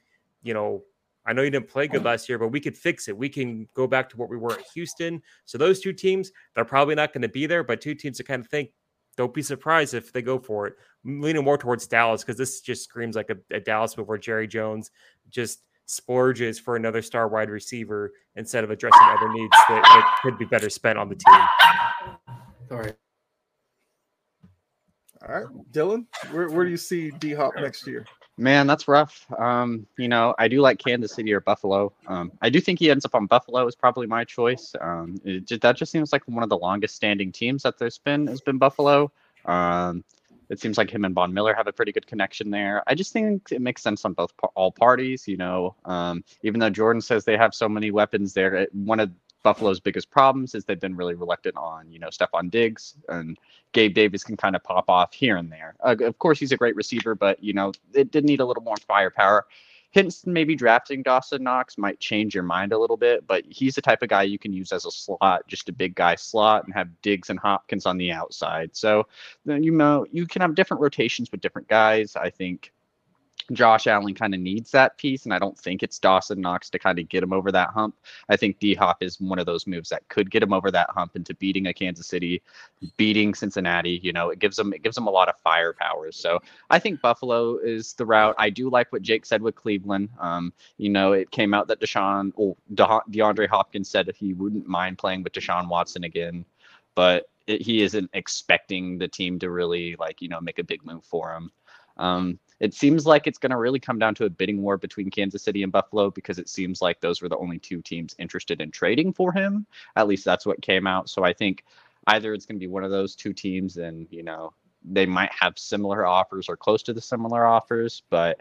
you know, I know you didn't play good oh. last year, but we could fix it. We can go back to what we were at Houston. So those two teams, they're probably not going to be there, but two teams that kind of think, don't be surprised if they go for it. I'm leaning more towards Dallas because this just screams like a, a Dallas move where Jerry Jones just splurges for another star wide receiver instead of addressing other needs that, that could be better spent on the team. Sorry. All right, Dylan, where, where do you see D Hop next year? Man, that's rough. Um, you know, I do like Kansas City or Buffalo. Um, I do think he ends up on Buffalo is probably my choice. Um, it that just seems like one of the longest standing teams that there's been has been Buffalo. Um, it seems like him and Von Miller have a pretty good connection there. I just think it makes sense on both all parties. You know, um, even though Jordan says they have so many weapons there, it, one of Buffalo's biggest problems is they've been really reluctant on, you know, Stefon Diggs and Gabe Davis can kind of pop off here and there. Uh, of course, he's a great receiver, but you know, it did need a little more firepower. Hence, maybe drafting Dawson Knox might change your mind a little bit, but he's the type of guy you can use as a slot, just a big guy slot, and have Diggs and Hopkins on the outside. So, you know, you can have different rotations with different guys. I think Josh Allen kind of needs that piece, and I don't think it's Dawson Knox to kind of get him over that hump. I think D Hop is one of those moves that could get him over that hump into beating a Kansas City, beating Cincinnati. You know, it gives them it gives them a lot of firepower. So I think Buffalo is the route. I do like what Jake said with Cleveland. Um, you know, it came out that Deshaun, De- DeAndre Hopkins said he wouldn't mind playing with Deshaun Watson again, but it, he isn't expecting the team to really like you know make a big move for him. Um, it seems like it's going to really come down to a bidding war between Kansas City and Buffalo because it seems like those were the only two teams interested in trading for him. At least that's what came out. So I think either it's going to be one of those two teams, and you know they might have similar offers or close to the similar offers, but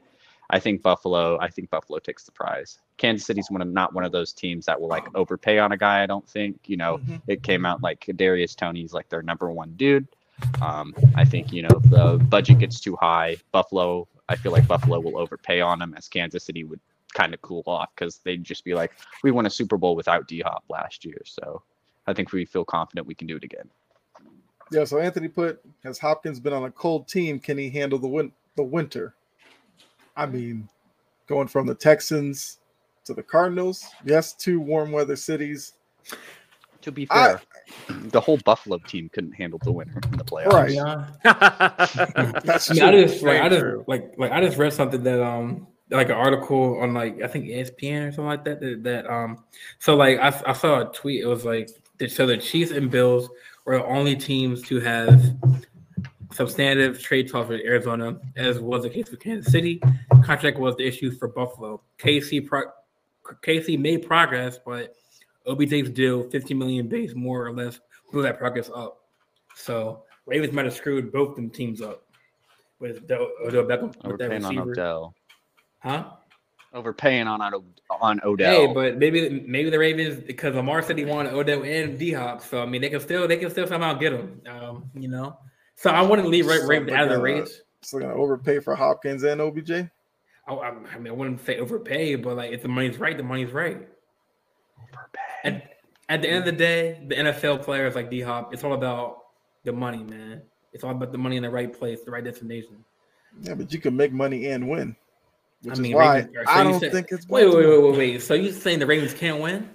I think Buffalo. I think Buffalo takes the prize. Kansas City's one of not one of those teams that will like overpay on a guy. I don't think. You know, Mhm. it came out like Darius Tony's like their number one dude. Um, I think you know if the budget gets too high, Buffalo. I feel like Buffalo will overpay on him, as Kansas City would kind of cool off because they'd just be like, we won a Super Bowl without D Hop last year, so I think we feel confident we can do it again. Yeah, so Anthony put has Hopkins been on a cold team? Can he handle the win- the winter? I mean, going from the Texans to the Cardinals, yes, two warm weather cities. To be I- fair, the whole Buffalo team couldn't handle the winner in the playoffs. Right. Yeah. That's I mean, I just like I just like like I just read something that um like an article on like I think ESPN or something like that that, that um so like I, I saw a tweet it was like that so the Chiefs and Bills were the only teams to have substantive trade talks with Arizona as was the case with Kansas City contract was the issue for Buffalo KC pro- KC made progress but OBJ's deal 50 million base more or less blew that progress up so Ravens might have screwed both them teams up with Odell Odell Beckham We're with that on receiver. Odell. Huh? Overpaying on on, on Odell. Hey, but maybe maybe the Ravens because Lamar said he wanted Odell and D Hop, so I mean they can still they can still somehow get him. Um, you know, so I wouldn't leave Ra- Ravens out of the race. So gonna overpay for Hopkins and OBJ. I, I, I mean, I wouldn't say overpay, but like if the money's right, the money's right. At, at the end of the day, the NFL players like D Hop, it's all about the money, man. It's all about the money in the right place, the right destination. Yeah, but you can make money and win. Which I mean, is why Ravens- so I don't said- think it's Wait, wait, Baltimore. wait, wait, wait. So you saying the Ravens can't win?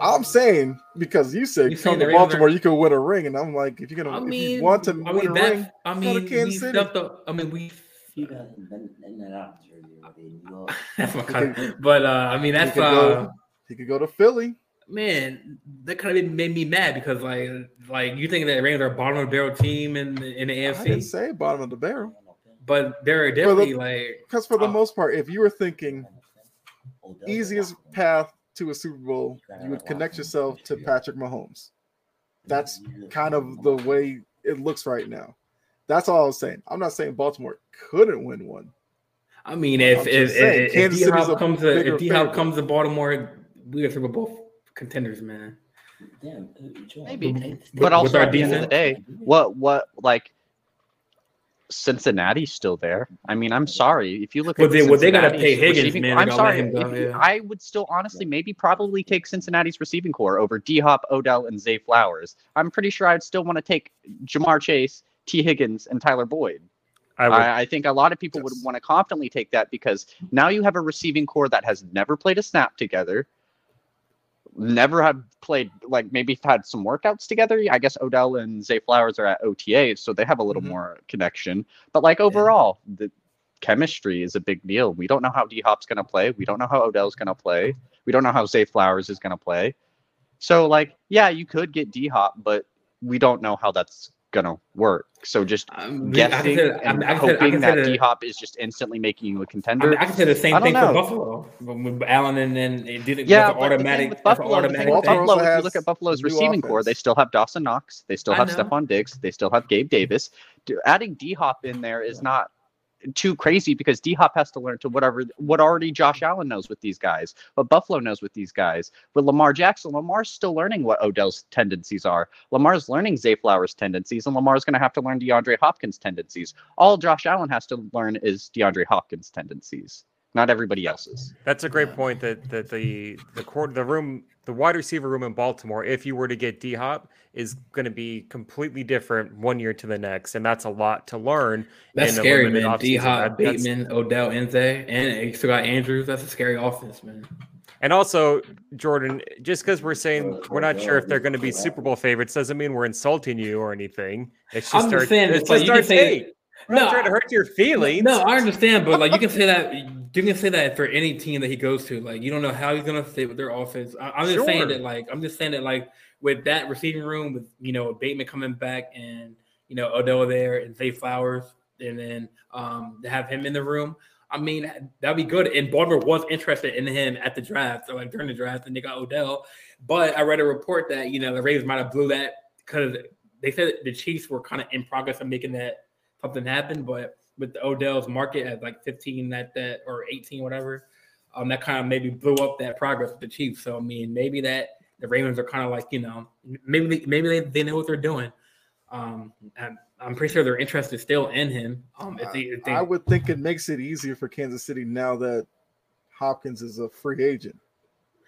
I'm saying because you said You come to Baltimore, are- you can win a ring, and I'm like, if you're gonna, I if mean, you want to I win mean a that. ring, I go mean, to Kansas City. stepped up. I mean, we. You got in, in that out jersey over there in New York. That's my He But uh, I mean, that's uh, go. He could go to Philly. man. That kind of made me mad because like, like you think that Ravens are a bottom of the barrel team in the, in the I didn't AFC, say bottom of the barrel but they're definitely like. because for the Oh. most part, if you were thinking easiest path to a Super Bowl, you would connect yourself to Patrick Mahomes. That's kind of the way it looks right now. That's all I was saying. I'm not saying Baltimore couldn't win one. I mean, if I'm if, if, if D-Hop comes to if D Hop comes to Baltimore, we are Super Bowl contenders, man. Damn, Maybe. okay. But With also our at the end of the day, what what like Cincinnati's still there. I mean, I'm sorry if you look Well, at they- the well, they gotta pay Higgins, receiving- man. I'm sorry. him go, if- yeah. I would still honestly maybe probably take Cincinnati's receiving core over D Hop, Odell, and Zay Flowers. I'm pretty sure I'd still want to take Ja'Marr Chase, Tee Higgins, and Tyler Boyd. I would. I, I think a lot of people would want to confidently take that because now you have a receiving core that has never played a snap together, never have played like maybe had some workouts together. I guess Odell and Zay Flowers are at OTA, so they have a little Mhm. more connection. But like overall, the chemistry is a big deal. We don't know how D Hop's gonna play. We don't know how Odell's gonna play. We don't know how Zay Flowers is gonna play. So like, yeah, you could get D Hop, but we don't know how that's gonna work. So just Um, I guessing and I- I consider- I hoping that D Hop is just instantly making you a contender. mean, I can say the same thing know. for Buffalo with Allen and then it didn't. yeah, that's the automatic. with Buffalo, the automatic with Buffalo, if you look at Buffalo's new receiving core, they still have Dawson Knox, they still have know. Stefon Diggs, they still have Gabe Davis. Adding D Hop in there is not too crazy because D Hop has to learn to whatever what already Josh Allen knows with these guys, what Buffalo knows with these guys. With Lamar Jackson, Lamar's still learning what Odell's tendencies are. Lamar's learning Zay Flowers' tendencies, and Lamar's going to have to learn DeAndre Hopkins' tendencies. All Josh Allen has to learn is DeAndre Hopkins' tendencies, not everybody else's. That's a great point. That that the the court the room the wide receiver room in Baltimore, if you were to get D Hop, is going to be completely different one year to the next, and that's a lot to learn. That's in scary, limited man. D Hop, Bateman, Odell, Enze, and you still got Andrews. That's a scary offense, man. And also, Jordan, just because we're saying we're not sure if they're going to be Super Bowl favorites doesn't mean we're insulting you or anything. It's just I'm our, just saying, it's it's like just you our can say, we're not No, trying to hurt your feelings. No, I understand, but like you can say that you can say that for any team that he goes to. Like you don't know how he's gonna fit with their offense. I, I'm just saying that like I'm just saying that like with that receiving room with you know Bateman coming back and you know Odell there and Zay Flowers and then um to have him in the room. I mean that'd be good. And Baltimore was interested in him at the draft, so like during the draft, and they got Odell. But I read a report that you know the Ravens might have blew that because they said the Chiefs were kind of in progress of making that something happen, but with the Odell's market at like 15 at that or 18, whatever, um, that kind of maybe blew up that progress with the Chiefs. So I mean, maybe that the Ravens are kind of like you know, maybe they, maybe they, they know what they're doing. Um, and I'm pretty sure they're interested still in him. Um, if they, if they I would think it makes it easier for Kansas City now that Hopkins is a free agent.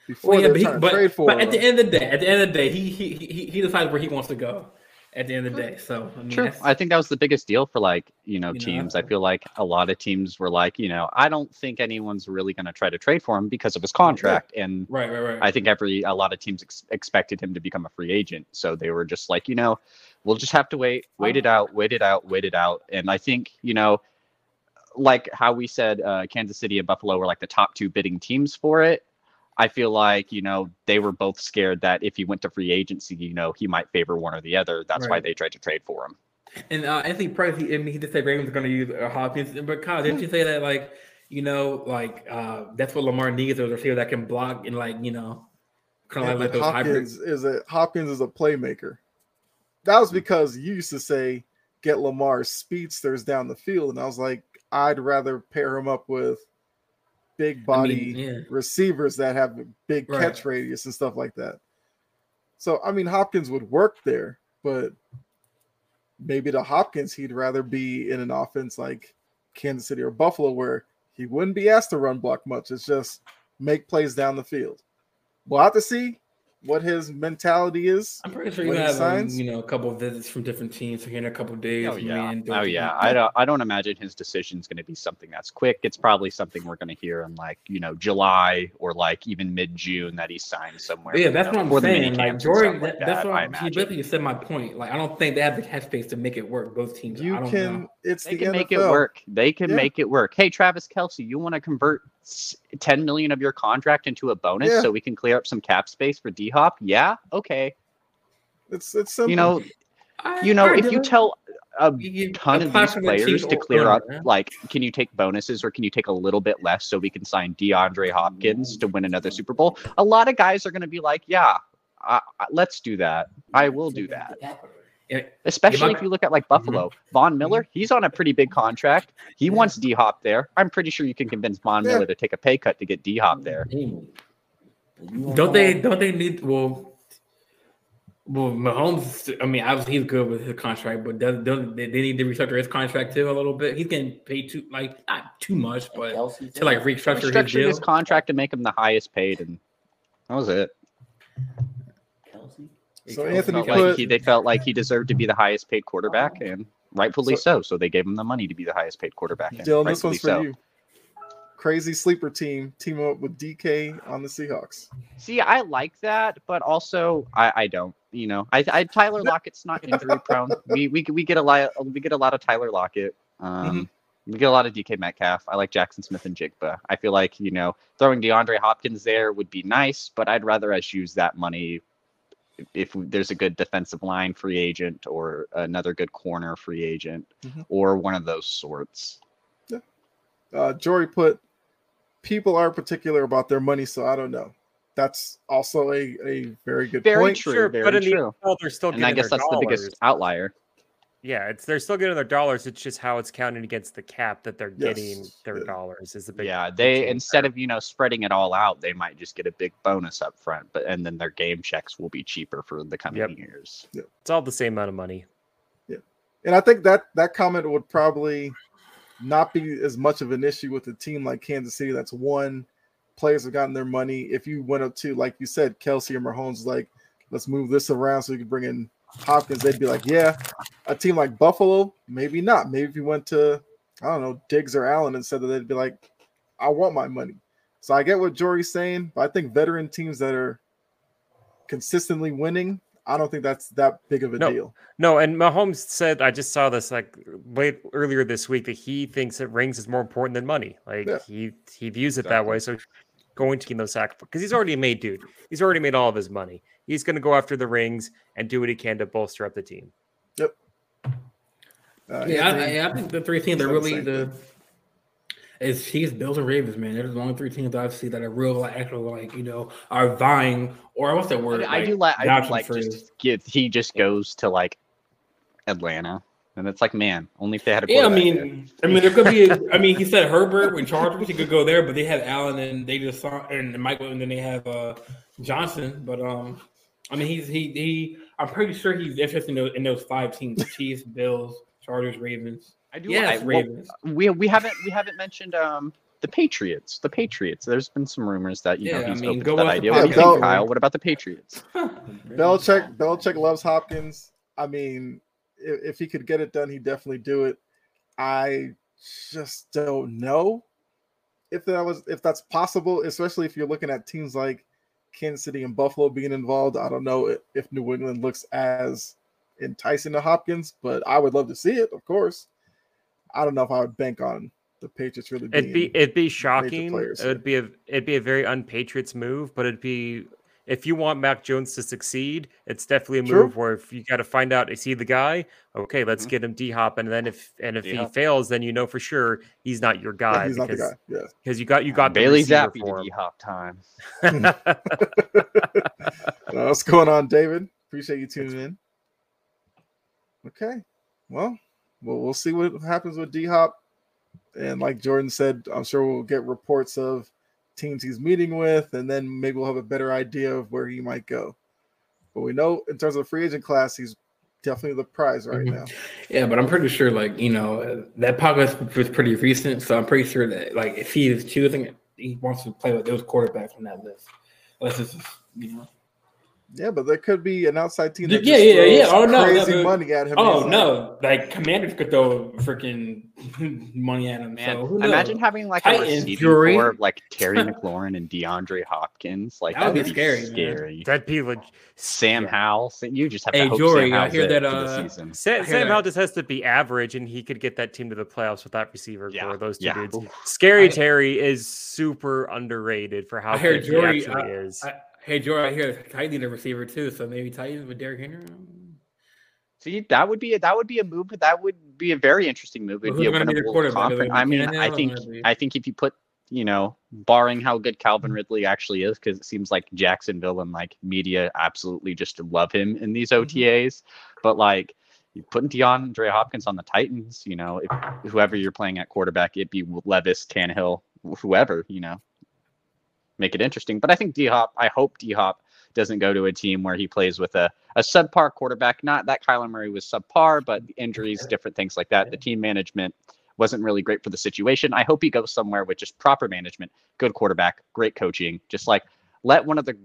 Before well, yeah, but, he, but, but at the end of the day, at the end of the day, he he he, he decides where he wants to go. At the end of the day, so I mean, True. I think that was the biggest deal for like, you know, You teams. I- I feel like a lot of teams were like, you know, I don't think anyone's really going to try to trade for him because of his contract. And right, right, right. I think every, a lot of teams ex- expected him to become a free agent. So they were just like, you know, we'll just have to wait, wait it out, wait it out, wait it out. And I think, you know, like how we said uh, Kansas City and Buffalo were like the top two bidding teams for it. I feel like, you know, they were both scared that if he went to free agency, you know, he might favor one or the other. That's why they tried to trade for him. And uh, Anthony Price, he, I mean, he did say Ravens are going to use uh, Hopkins, but Kyle, didn't you say that like, you know, like uh, that's what Lamar needs, a receiver that can block and like, you know, kind of like, like those hybrids. Hopkins is a Hopkins is a playmaker. That was because you used to say get Lamar speedsters down the field, and I was like, I'd rather pair him up with big I body mean, yeah. receivers that have a big Right. catch radius and stuff like that. So I mean Hopkins would work there, but maybe to Hopkins he'd rather be in an offense like Kansas City or Buffalo where he wouldn't be asked to run block much. It's just make plays down the field. We'll have to see what his mentality is. I'm pretty sure you he have um, signs? you know a couple of visits from different teams here in a couple of days. Oh yeah, man, oh yeah. I don't. I don't imagine his decision is going to be something that's quick. It's probably something we're going to hear in like you know July or like even mid June that he signed somewhere. Yeah, that's know, what I'm saying. Like camps Jordan, stuff like that, that's that, what I I'm, he imagine. basically said my point. Like I don't think they have the head space to make it work. Both teams. You I don't can know. it's They the can make it work. They can Yeah. make it work. Hey, Travis Kelce, you want to convert s- 10 million of your contract into a bonus Yeah. so we can clear up some cap space for D Hop? Yeah, okay. It's it's simple. You know, I- you know, alright, if you Dylan. tell a You- you ton of these players to or clear up, whatever, man. like, can you take bonuses or can you take a little bit less so we can sign DeAndre Hopkins to win another Super Bowl? A lot of guys are going to be like, yeah, I, I- let's do that. I will do that. Yeah, Especially my- if you look at like Buffalo, mm-hmm. Von Miller, mm-hmm. he's on a pretty big contract. He wants D Hop there. I'm pretty sure you can convince Von Yeah. Miller to take a pay cut to get D Hop there. Don't they? Don't they need? Well, well, Mahomes. I mean, obviously he's good with his contract, but does don't they, they need to restructure his contract too a little bit? He's getting paid too, like not too much, but to like restructure his Structured deal. his contract to make him the highest paid, and that was it. Kelce? So Anthony put- like he, they felt like he deserved to be the highest paid quarterback, and rightfully so. So, they gave him the money to be the highest paid quarterback. And Dylan, this rightfully one's for so. you. Crazy sleeper team team up with DK on the Seahawks. See, I like that, but also I, I don't. You know, I, I Tyler Lockett's not injury prone. we, we we get a lot we get a lot of Tyler Lockett. Um, we get a lot of DK Metcalf. I like Jaxon Smith-Njigba. I feel like you know throwing DeAndre Hopkins there would be nice, but I'd rather us use that money if there's a good defensive line free agent or another good corner free agent Mhm. or one of those sorts. Uh, Jory put people are particular about their money, so I don't know. That's also a, a very good Very point. true. Sure, very but in true. the NFL, they're still And I guess their that's the biggest outlier. Yeah, it's they're still getting their dollars. It's just how it's counted against the cap that they're Yes, getting their yeah. dollars is the big. yeah they instead there. of you know spreading it all out they might just get a big bonus up front but and then their game checks will be cheaper for the coming Yep. years it's all the same amount of money. Yeah, and I think that that comment would probably not be as much of an issue with a team like Kansas City that's won. Players have gotten their money. If you went up to, like you said, Kelce or Mahomes, like, let's move this around so you can bring in Hopkins, they'd be like, yeah. A team like Buffalo, maybe not. Maybe if you went to, I don't know, Diggs or Allen instead of they'd be like, I want my money. So I get what Jory's saying, but I think veteran teams that are consistently winning, I don't think that's that big of a No. deal. No, and Mahomes said I just saw this like late earlier this week that he thinks that rings is more important than money. Like Yeah. he he views it that way. So going to those sacrifices because he's already made dude. He's already made all of his money. He's going to go after the rings and do what he can to bolster up the team. Uh, Yeah, I, Anthony- I think the three teams are really the is Chiefs, Bills, and Ravens. Man, they're the only three teams I see that are real, like actual, like you know, are vying or what's that word? I, I do like i vouching do like just get he just goes to like atlanta and it's like man only if they had a Yeah, I mean, I mean, there could be. A, I mean, he said Herbert when Chargers, he could go there, but they had Allen and they just saw and Michael, and then they have uh Johnson. But um, I mean, he's he he. I'm pretty sure he's interested in those, in those five teams: Chiefs, Bills, Chargers, Ravens. i do Yes, I, well, Ravens. we we haven't we haven't mentioned um the Patriots. The Patriots. There's been some rumors that you Yeah, know I he's mean, open go to that idea. What do you think, Kyle? What about the Patriots? Belichick, Belichick loves Hopkins. I mean, if, if he could get it done, he'd definitely do it. I just don't know if that was if that's possible, especially if you're looking at teams like Kansas City and Buffalo being involved. I don't know if, New England looks as enticing to Hopkins, but I would love to see it, of course. I don't know if I would bank on the Patriots really being It'd be it'd be shocking. It'd be a it'd be a very unpatriots move, but it'd be if you want Mac Jones to succeed, it's definitely a True. move where if you got to find out is he the guy? Okay, let's Mhm. get him D hop, and then if and if he D-Hop. fails, then you know for sure he's not your yeah, guy he's not the because guy. Yeah. because you got you got the Bailey receiver Zappi to. D Hop time. What's going on, David? Appreciate you tuning in. Okay, well, well, we'll see what happens with D Hop. and like Jordan said, I'm sure we'll get reports of teams he's meeting with, and then maybe we'll have a better idea of where he might go. But we know in terms of the free agent class, he's definitely the prize right Mhm. now. Yeah, but I'm pretty sure, like you know, that podcast was pretty recent, so I'm pretty sure that like if he is choosing, he wants to play with those quarterbacks on that list. Unless it's you know. Yeah, but there could be an outside team Yeah, that just yeah, yeah. Oh, no, crazy no, money at him. Oh He's like, no, like Commanders could throw freaking money at him. Man, so who knows? imagine having like a Titans, receiving Fury. core of like Terry McLaurin and DeAndre Hopkins. Like That would be be scary, man. scary. That'd be leg- Sam. Howell. so You just have Hey, to hope Jory, Sam I Howell's hear that, for the uh, season. Sam, hear Sam that. Howell just has to be average, and he could get that team to the playoffs with that receiver Yeah, core. Those two yeah. dudes. Oof. Scary I- Terry is super underrated for how I heard good Jory- he actually I- is. I, hey, Jory, I hear Titans need a receiver too, so maybe Titans with Derrick Henry. See, that would be a, that would be a move. That would be a very interesting move. Well, who's gonna be the quarterback? I mean, I think I think if you put, you know, barring how good Calvin Ridley actually is, because it seems like Jacksonville and like media absolutely just love him in these Mm-hmm. OTAs. But like you putting DeAndre Hopkins on the Titans, you know, if whoever you're playing at quarterback, it'd be Levis, Tannehill, whoever, you know, make it interesting. But I think D Hop, I hope D Hop doesn't go to a team where he plays with a, a subpar quarterback. Not that Kyler Murray was subpar, but injuries, different things like that. The team management wasn't really great for the situation. I hope he goes somewhere with just proper management, good quarterback, great coaching. Just like let one of the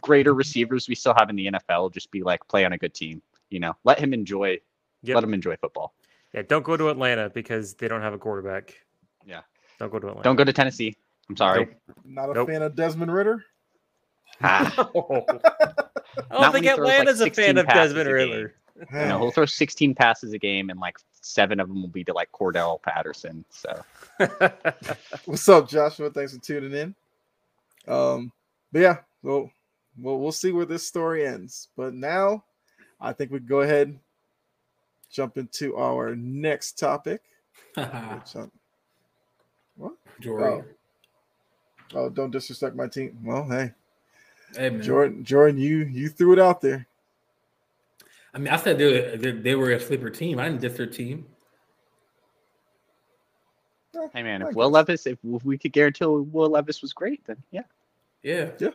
greater mm-hmm. receivers we still have in the NFL just be like play on a good team. You know, let him enjoy. Yep. Let him enjoy football. Yeah, don't go to Atlanta because they don't have a quarterback. Yeah. Don't go to Atlanta. Don't go to Tennessee. I'm sorry. Not a Nope. fan of Desmond Ridder. Ah, I don't Not think he throws, like, Atlanta's a fan of Desmond. Ridder. you know, he'll throw 16 passes a game, and like seven of them will be to like Cordarrelle Patterson. So What's up, Joshua? Thanks for tuning in. Um, but yeah, well, well, we'll see where this story ends. But now, I think we go ahead, jump into our next topic. Which, um, Jory. Oh. don't disrespect my team. Well, hey, Hey, man. Jordan, Jordan, you you threw it out there. I mean, I said they were, they, they were a sleeper team. I didn't diss their team. hey man, if Will. Levis, if, if we could guarantee Will Levis was great, then yeah. Yeah. Yeah.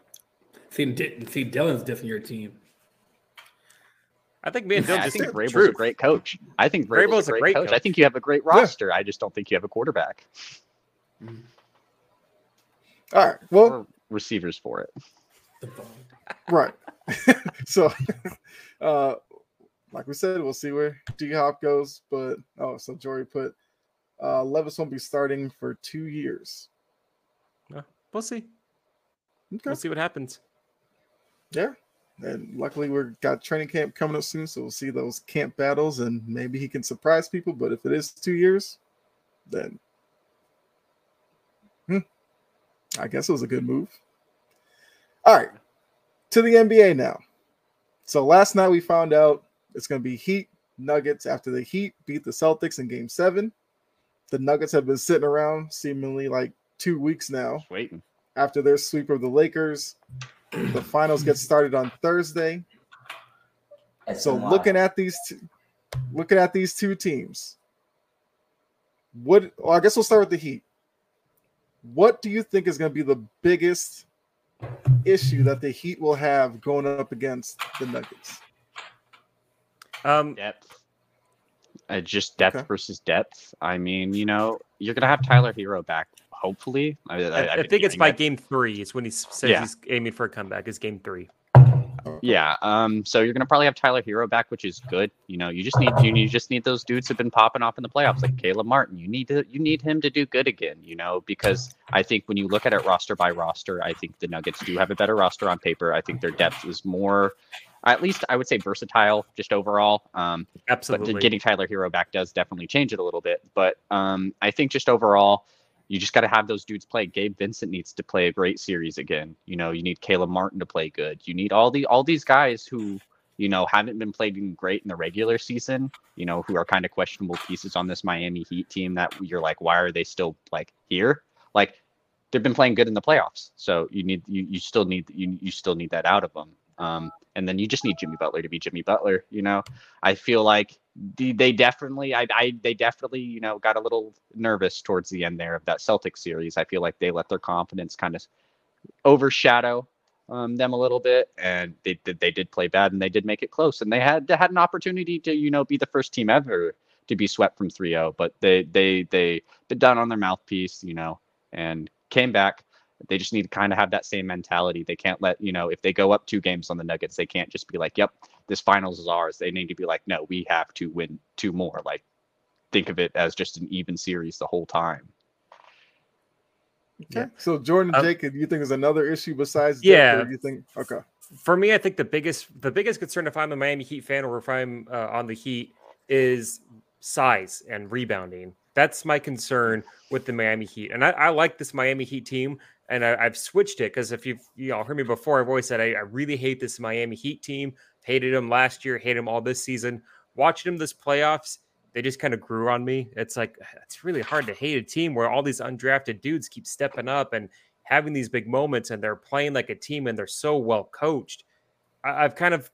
See, Di- see, Dylan's dissing your team. I think me and Yeah, Dylan I just think said the Vrabel's a great coach. I think Vrabel's, Vrabel's a great, coach. I think you have a great Yeah. roster. I just don't think you have a quarterback mm-hmm. All right. Well, receivers for it. Right. so, uh, like we said, we'll see where D Hop goes. But oh, so Jory put uh, Levis won't be starting for two years. Uh, We'll see. Okay. We'll see what happens. Yeah. And luckily we've got training camp coming up soon, so we'll see those camp battles and maybe he can surprise people. But if it is two years, then hmm, I guess it was a good move. All right. To the NBA now. So last night we found out it's gonna be Heat Nuggets after the Heat beat the Celtics in game seven. The Nuggets have been sitting around seemingly like two weeks now Just waiting. after their sweep of the Lakers. The finals get started on Thursday. So looking at these two, looking at these two teams, what well, I guess we'll start with the Heat. What do you think is going to be the biggest issue that the Heat will have going up against the Nuggets? Um, Depth. Uh, just depth Okay. versus depth. I mean, you know, you're gonna have Tyler Herro back. Hopefully, I, I, I I've think it's by that. game three. It's when he says Yeah. he's aiming for a comeback. Is game three. Yeah. Um. So you're gonna probably have Tyler Herro back, which is good. You know, you just need you, you just need those dudes who've been popping off in the playoffs, like Caleb Martin. You need to you need him to do good again. You know, because I think when you look at it roster by roster, I think the Nuggets do have a better roster on paper. I think their depth is more, at least I would say versatile, just overall. Um. Absolutely. But getting Tyler Herro back does definitely change it a little bit. But um, I think just overall, you just got to have those dudes play. Gabe Vincent needs to play a great series again. You know, you need Caleb Martin to play good. You need all the all these guys who you know haven't been playing great in the regular season. You know, who are kind of questionable pieces on this Miami Heat team that you're like, why are they still like here? Like they've been playing good in the playoffs. So you need you, you still need you, you still need that out of them. Um, and then you just need Jimmy Butler to be Jimmy Butler. You know, I feel like they definitely, I, I, they definitely, you know, got a little nervous towards the end there of that Celtics series. I feel like they let their confidence kind of overshadow um, them a little bit, and they did, they did play bad, and they did make it close, and they had they had an opportunity to, you know, be the first team ever to be swept from 3-0, but they they they been down on their mouthpiece, you know, and came back they just need to kind of have that same mentality. They can't let, you know, if they go up two games on the Nuggets, they can't just be like, yep, this finals is ours. They need to be like, no, we have to win two more. Like, think of it as just an even series the whole time. Okay. Yeah. So Jordan Um, Jacob, you think is another issue besides Yeah. or You think okay? for me, I think the biggest the biggest concern if I'm a Miami Heat fan or if I'm uh, on the Heat is size and rebounding. That's my concern with the Miami Heat, and I, I like this Miami Heat team, and I, I've switched it because if you've you know heard me before, I've always said I, I really hate this Miami Heat team. Hated them last year, hate them all this season. Watching them this playoffs, they just kind of grew on me. It's like it's really hard to hate a team where all these undrafted dudes keep stepping up and having these big moments and they're playing like a team and they're so well coached. I, I've kind of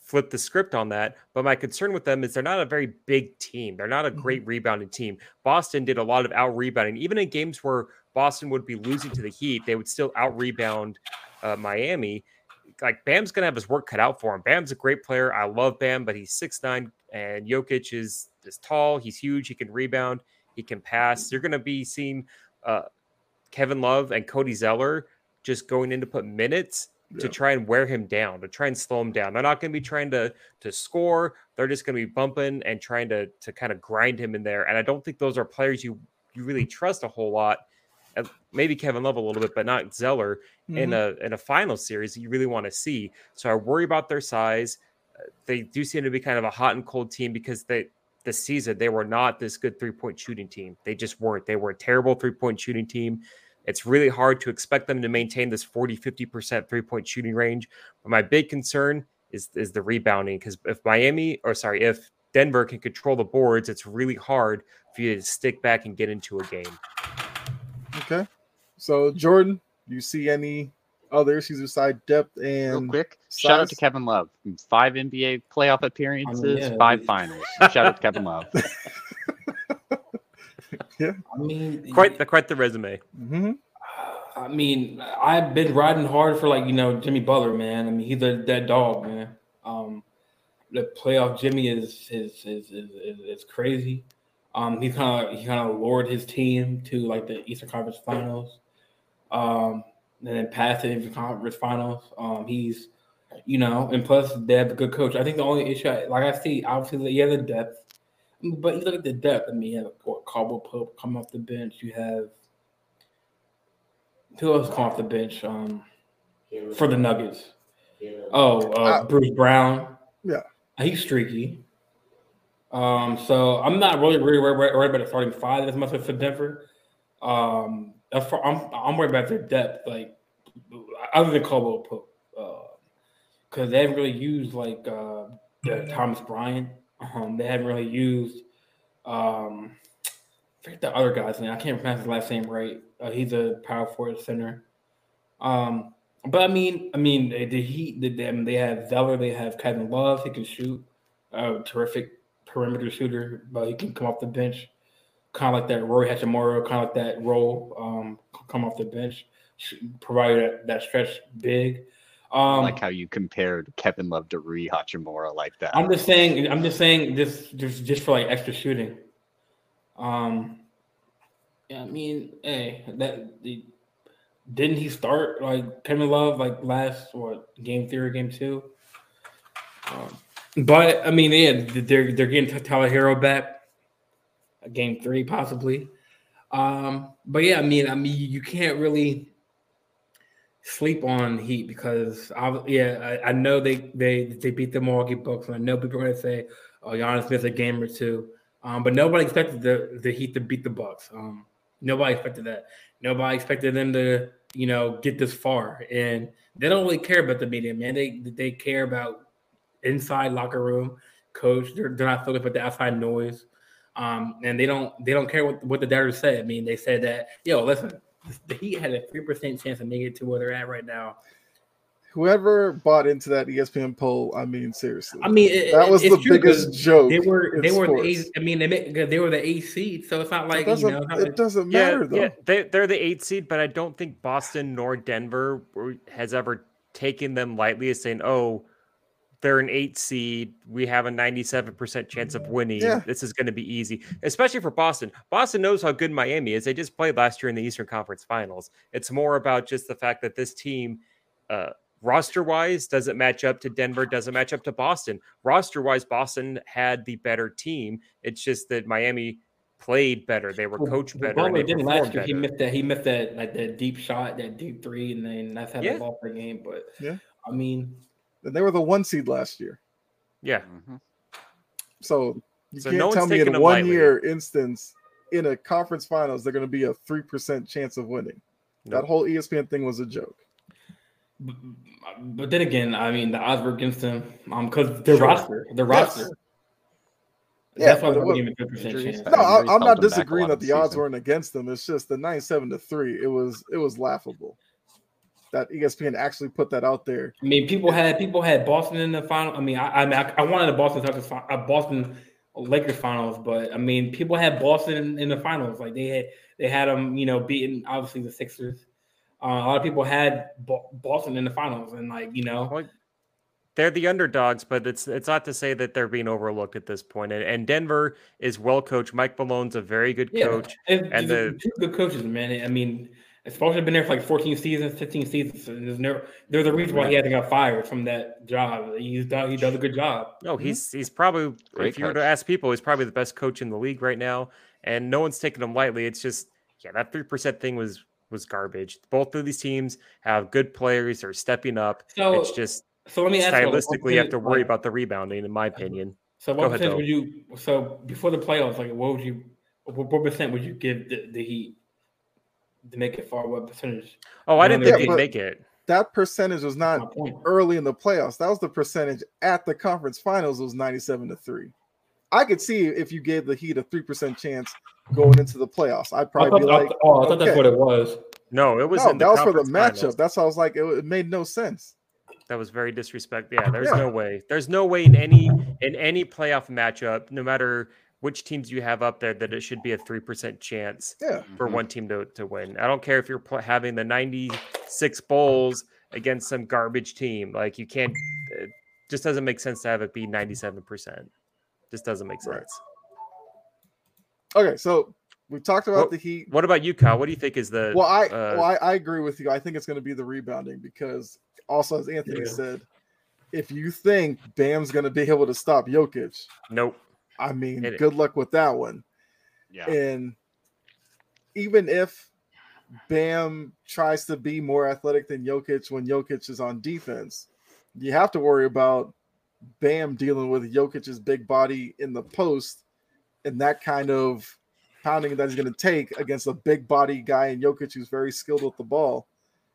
flipped the script on that, but my concern with them is they're not a very big team. They're not a mm-hmm. great rebounding team. Boston did a lot of out rebounding, even in games where Boston would be losing to the Heat, they would still out rebound uh, Miami. Like Bam's gonna have his work cut out for him. Bam's a great player. I love Bam, but he's six nine, and Jokic is is tall. He's huge. He can rebound. He can pass. You're gonna be seeing uh, Kevin Love and Cody Zeller just going in to put minutes to try and wear him down, to try and slow him down. They're not going to be trying to to score. They're just going to be bumping and trying to to kind of grind him in there. And I don't think those are players you you really trust a whole lot. Maybe Kevin Love a little bit, but not Zeller in Mhm. a in a final series you really want to see. So I worry about their size. Uh, They do seem to be kind of a hot and cold team because they this season they were not this good three point shooting team. They just weren't. They were a terrible three point shooting team. It's really hard to expect them to maintain this 40 50% three point shooting range. But my big concern is is the rebounding because if Miami or sorry, if Denver can control the boards, it's really hard for you to stick back and get into a game. Okay. So Jordan, do you see any other issues beside depth Real and quick, shout out to? Kevin Love. Five NBA playoff appearances, yeah. five finals. Shout out to Kevin Love. yeah. I mean, Quite the quite the resume. Mhm. I mean, I've been riding hard for like you know Jimmy Butler, man. I mean, he's a dead dog, man. Um, the playoff Jimmy is is is is, is, is crazy. Um, he kind of he kind of lured his team to like the Eastern Conference Finals, um, and then passed the Eastern Conference Finals. Um, he's you know, and plus they have a good coach. I think the only issue, like I see, obviously you have the depth, but you look at the depth. I mean, you have what, Caldwell Pope come off the bench. You have who else come off the bench um, for the Nuggets? Oh, uh, Uh, Bruce Brown. yeah. he's streaky. Um, so I'm not really really worried, worried about the starting five as much as for Denver. Um, I'm I'm worried about their depth, like other than Caldwell Pope, because they haven't really used like uh, Thomas Bryant. Um, they haven't really used um, I forget the other guy's name. I can't pronounce his last name right. Uh, he's a power forward center. Um, but I mean, I mean, they, the Heat, the, them, they have Zeller, they have Kevin Love. He can shoot, a terrific perimeter shooter, but he can come off the bench, kind of like that Rui Hachimura, kind of like that role, um, come off the bench, provide that, that stretch big. I Um, like how you compared Kevin Love to Rui Hachimura like that. I'm just saying. I'm just saying. Just, just, just for like extra shooting. Um. Yeah, I mean, hey, that the, didn't he start like Kevin Love like last what game three or game two? Um, but I mean, yeah, they're they're getting Tyler Herro back. Game three possibly. Um, but yeah, I mean, I mean, you can't really sleep on Heat because I, yeah, I, I know they they they beat the Milwaukee Bucks, and I know people are to say, "Oh, Giannis missed a game or two. Um, but nobody expected the the Heat to beat the Bucks. Um, nobody expected that. Nobody expected them to you know get this far, and they don't really care about the media, man. They they care about inside locker room coach. They're, they're not focused with the outside noise. Um, and they don't they don't care what, what the doubters say. I mean, they said that yo, listen, the Heat had a three percent chance of making it to where they're at right now. whoever bought into that ESPN poll, I mean, seriously, I mean, it, that was it's the true biggest 'cause joke. They were in they were the sports. eight, I mean they make, they were the eight seed, so it's not it like you doesn't, know. it like- doesn't Yeah, matter though. yeah, they they're the eight seed, but I don't think Boston nor Denver has ever taken them lightly as saying, "Oh, they're an eight seed. We have a ninety-seven percent chance of winning. Yeah. This is going to be easy." Especially for Boston. Boston knows how good Miami is. They just played last year in the Eastern Conference Finals. It's more about just the fact that this team. Uh, Roster wise, doesn't match up to Denver, doesn't match up to Boston. Roster wise, Boston had the better team. It's just that Miami played better. They were Well, coached better. and Butler they didn't last year. He missed that. He missed that like that deep shot, that deep three, and then that's how Yeah. they lost the game. But Yeah. I mean, And they were the one seed last year. Yeah. Mhm. So you So can't no tell me in them one lightly. year instance in a conference finals they're going to be a three percent chance of winning. That whole ESPN thing was a joke. but, but then again, I mean the odds were against them um because their Sure. roster, their Yes. roster. Yeah, that's why but it they're giving fifty percent chance. No, I, I'm not them back a disagreeing that the the odds weren't against them. It's just the nine seven to three. It was it was laughable that ESPN actually put that out there. I mean, people had people had Boston in the final. I mean, I I, mean, I, I wanted a Boston Celtics, fi- a Boston Lakers finals, but I mean, people had Boston in, in the finals. Like they had they had them, you know, beating obviously the Sixers. Uh, a lot of people had Bo- Boston in the finals, and like you know, Well, they're the underdogs, but it's it's not to say that they're being overlooked at this point. And, and Denver is well coached. Mike Malone's a very good coach. and, and the, the- two good coaches, man. I mean, Spoelstra been there for like 14 seasons, 15 seasons. And there's never there's a reason why he hasn't got fired from that job. He's done he does a good job. No, mm-hmm. he's he's probably Great if you were to ask people, he's probably the best coach in the league right now. And no one's taking him lightly. It's just yeah, that three percent thing was was garbage. Both of these teams have good players. They're stepping up. So it's just so let me ask you, stylistically, you have to worry like- about the rebounding, in my uh-huh. opinion. So what ahead, percent though. would you? So before the playoffs, like what would you? What, what percent would you give the, the Heat to make it far? What percentage? Oh, I didn't think yeah, they'd make it. That percentage was not early in the playoffs. That was the percentage at the conference finals. It was ninety seven to three. I could see if you gave the Heat a three percent chance going into the playoffs. I'd I probably thought, be I like, thought- oh, I thought that's what it was. No, it was no, in the that was for the matchup. finals. That's how I was like, it, it made no sense. That was very disrespectful. Yeah, there's Yeah. no way. There's no way in any in any playoff matchup, no matter which teams you have up there, that it should be a three percent chance Yeah, for Mhm. one team to, to win. I don't care if you're pl- having the 96 Bulls against some garbage team. Like you can't. It just doesn't make sense to have it be 97 percent. Just doesn't make Right. sense. Okay, so we talked about What- the Heat. What about you, Kyle? What do you think is the? Well, I uh, well, I, I agree with you. I think it's going to be the rebounding because also, as Anthony Yeah. said, if you think Bam's going to be able to stop Jokic, nope. I mean, It- good luck with that one. Yeah. And even if Bam tries to be more athletic than Jokic when Jokic is on defense, you have to worry about Bam dealing with Jokic's big body in the post and that kind of pounding that he's going to take against a big body guy in Jokic who's very skilled with the ball.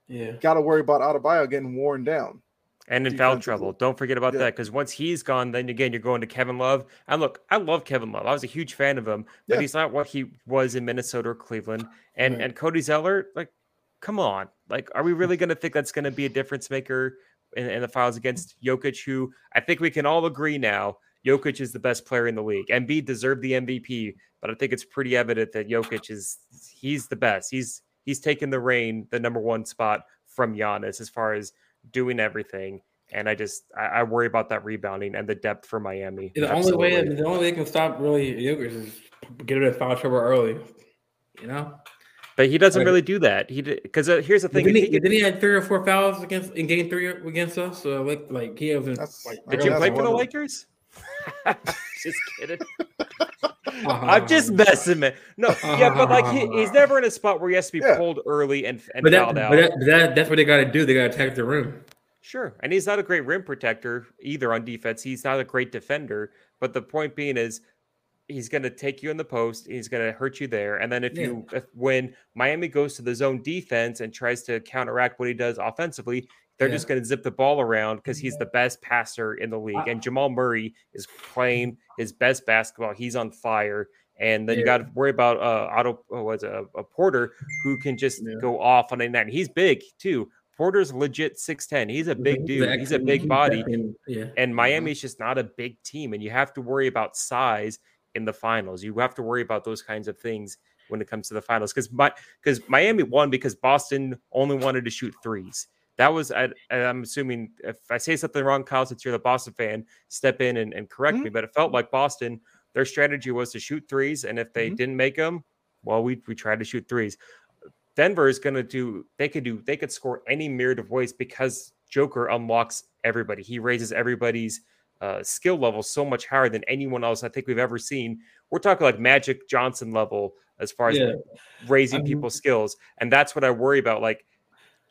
Yeah. Got to worry about Adebayo getting worn down. And in foul trouble. Don't forget about Yeah. that because once he's gone, then again you're going to Kevin Love. And look, I love Kevin Love. I was a huge fan of him, but Yeah. he's not what he was in Minnesota or Cleveland. And Right. and Cody Zeller, like, come on, like, are we really going to think that's going to be a difference maker in, in the files against Jokic? Who I think we can all agree now, Jokic is the best player in the league. Embiid deserved the MVP, but I think it's pretty evident that Jokic is he's the best. He's he's taken the reign, the number one spot from Giannis as far as doing everything. And I just I, I worry about that rebounding and the depth for Miami. The only way Absolutely. the only way they can stop really Jokic is get rid of foul trouble early. You know. but he doesn't Like- really do that. He because uh, here's the thing. Didn't he, he didn't he have three or four fouls against in game three against us? So like like he hasn't like did you play for the Lakers? just kidding. Uh-huh. I'm just messing, man. No, yeah, but like he, he's never in a spot where he has to be Yeah. pulled early and and But that, fouled out. but that, but that that's what they got to do. They got to attack the rim. Sure. And he's not a great rim protector either on defense. He's not a great defender. But the point being is he's going to take you in the post. He's going to hurt you there. And then if Yeah. you, if, when Miami goes to the zone defense and tries to counteract what he does offensively, they're Yeah. just going to zip the ball around because he's the best passer in the league. I- and Jamal Murray is playing his best basketball. He's on fire. And then you got to worry about uh, Otto, was a, a Porter who can just Yeah. go off on a night. He's big too, Porter's legit six ten. He's a big He's dude. an He's a big body. Yeah. And Mm-hmm. Miami's just not a big team, and you have to worry about size in the finals. You have to worry about those kinds of things when it comes to the finals because because Miami won because Boston only wanted to shoot threes. That was I, I'm assuming if I say something wrong, Kyle, since you're the Boston fan, step in and, and correct Mhm. me. But it felt like Boston, their strategy was to shoot threes, and if they Mhm. didn't make them, well, we we tried to shoot threes. Denver is going to do. They could do. They could score any myriad of ways because Joker unlocks everybody. He raises everybody's uh, skill level so much higher than anyone else I think we've ever seen. We're talking like Magic Johnson level as far as Yeah. raising people's skills, and that's what I worry about. Like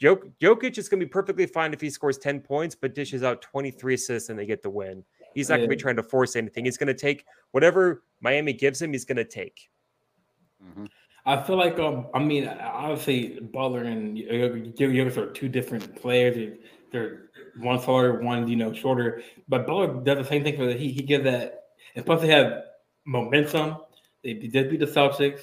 Jok- Jokic is going to be perfectly fine if he scores ten points, but dishes out twenty three assists and they get the win. He's not going to be trying to force anything. He's going to take whatever Miami gives him. He's going to take. Mhm. I feel like um, I mean, obviously Butler and Jokic are two different players. They're, they're one taller, one you know shorter. But Butler does the same thing for the Heat. He gives that, and plus they have momentum. They did beat the Celtics.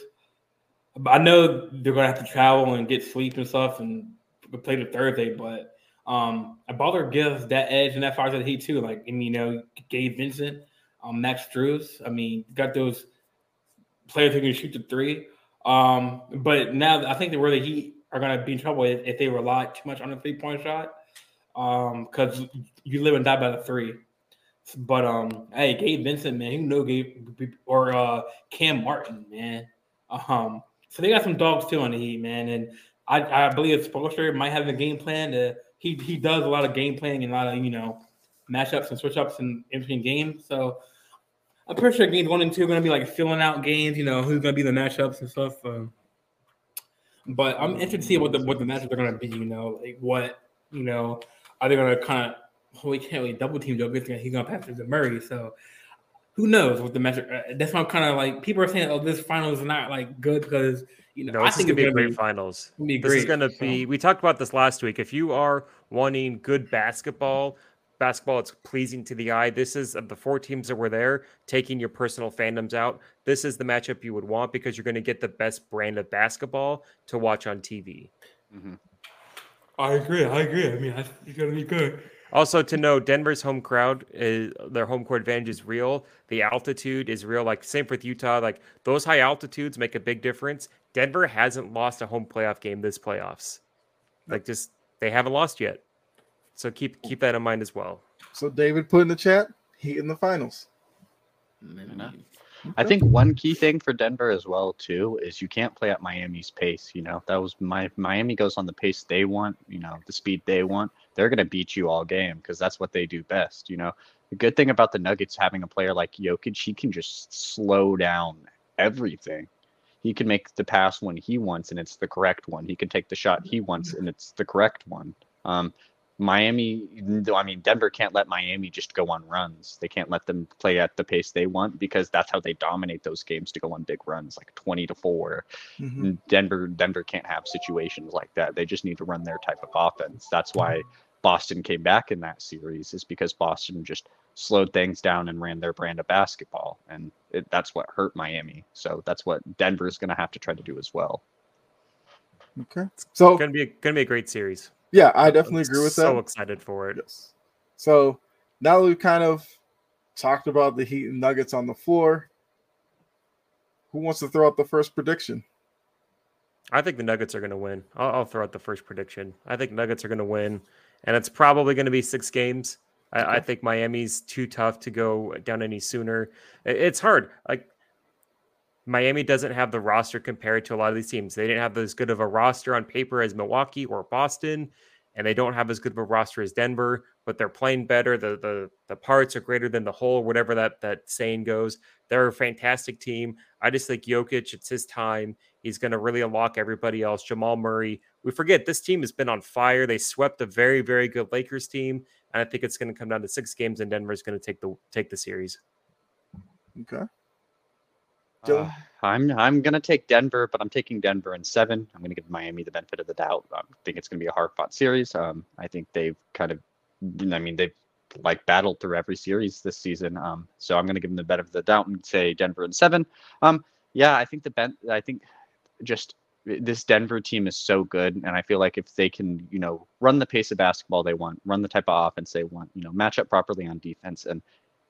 But I know they're gonna have to travel and get sleep and stuff and play the Thursday. But um, Butler gives that edge and that fire to the Heat too. Like and you know, Gabe Vincent, um, Max Strus. I mean, got those players who can shoot the three. Um, but now I think that where the Heat are going to be in trouble if, if they rely too much on the three point shot, um because you live and die by the three. But um, hey, Gabe Vincent, man, you know Gabe or uh, Cam Martin, man. Um, so they got some dogs too on the Heat, man, and I, I believe Spoelstra might have a game plan. To, he he does a lot of game planning and a lot of you know matchups and switch ups in, in between games. So I'm pretty sure games one and two are going to be like filling out games. You know who's going to be the matchups and stuff. But I'm interested to see what the what the matchups are going to be. You know, like what you know are they going to kind of oh, we can't really double team Joe He's going to pass through to Murray. So who knows what the matchup? Uh, that's why I'm kind of like people are saying, oh, this finals is not like good because you know No, I this is think gonna be a gonna great finals. gonna be This is going to be. We talked about this last week. If you are wanting good basketball, basketball it's pleasing to the eye. This is of the four teams that were there, taking your personal fandoms out. This is the matchup you would want because you're going to get the best brand of basketball to watch on TV. Mhm. I agree. I agree. I mean, I think it's gonna be good. Also, to know Denver's home crowd is their home court advantage is real. The altitude is real. Like same with Utah. Like those high altitudes make a big difference. Denver hasn't lost a home playoff game this playoffs. Like just they haven't lost yet. So keep keep that in mind as well. So David put in the chat, Heat in the finals. I think one key thing for Denver as well too is you can't play at Miami's pace. You know that was my Miami goes on the pace they want. You know the speed they want. They're gonna beat you all game because that's what they do best. You know the good thing about the Nuggets having a player like Jokic, he can just slow down everything. He can make the pass when he wants and it's the correct one. He can take the shot he wants and it's the correct one. Um, Miami, though I mean, Denver can't let Miami just go on runs. They can't let them play at the pace they want because that's how they dominate those games to go on big runs, like 20 to 4. Mhm. Denver, Denver can't have situations like that. They just need to run their type of offense. That's why Boston came back in that series, is because Boston just slowed things down and ran their brand of basketball. And it, that's what hurt Miami. So that's what Denver's going to have to try to do as well. Okay. So Gonna be gonna be a great series. Yeah, I definitely I'm agree with so that. So excited for it. Yes. So now that we've kind of talked about the Heat and Nuggets on the floor, who wants to throw out the first prediction? I think the Nuggets are going to win. I'll, I'll throw out the first prediction. I think Nuggets are going to win, and it's probably going to be six games. I, I think Miami's too tough to go down any sooner. It's hard. Like Miami doesn't have the roster compared to a lot of these teams. They didn't have as good of a roster on paper as Milwaukee or Boston, and they don't have as good of a roster as Denver. But they're playing better. The the the parts are greater than the whole. Whatever that that saying goes. They're a fantastic team. I just think Jokic. It's his time. He's going to really unlock everybody else. Jamal Murray. We forget this team has been on fire. They swept a very, very good Lakers team, and I think it's going to come down to six games, and Denver's going to take the take the series. Okay. Uh, I'm I'm gonna take Denver, but I'm taking Denver in seven. I'm gonna give Miami the benefit of the doubt. I think it's gonna be a hard fought series. Um, I think they've kind of, I mean, they've like battled through every series this season. Um, so I'm gonna give them the benefit of the doubt and say Denver in seven. Um, yeah, I think the ben, I think just this Denver team is so good, and I feel like if they can, you know, run the pace of basketball they want, run the type of offense they want, you know, match up properly on defense, and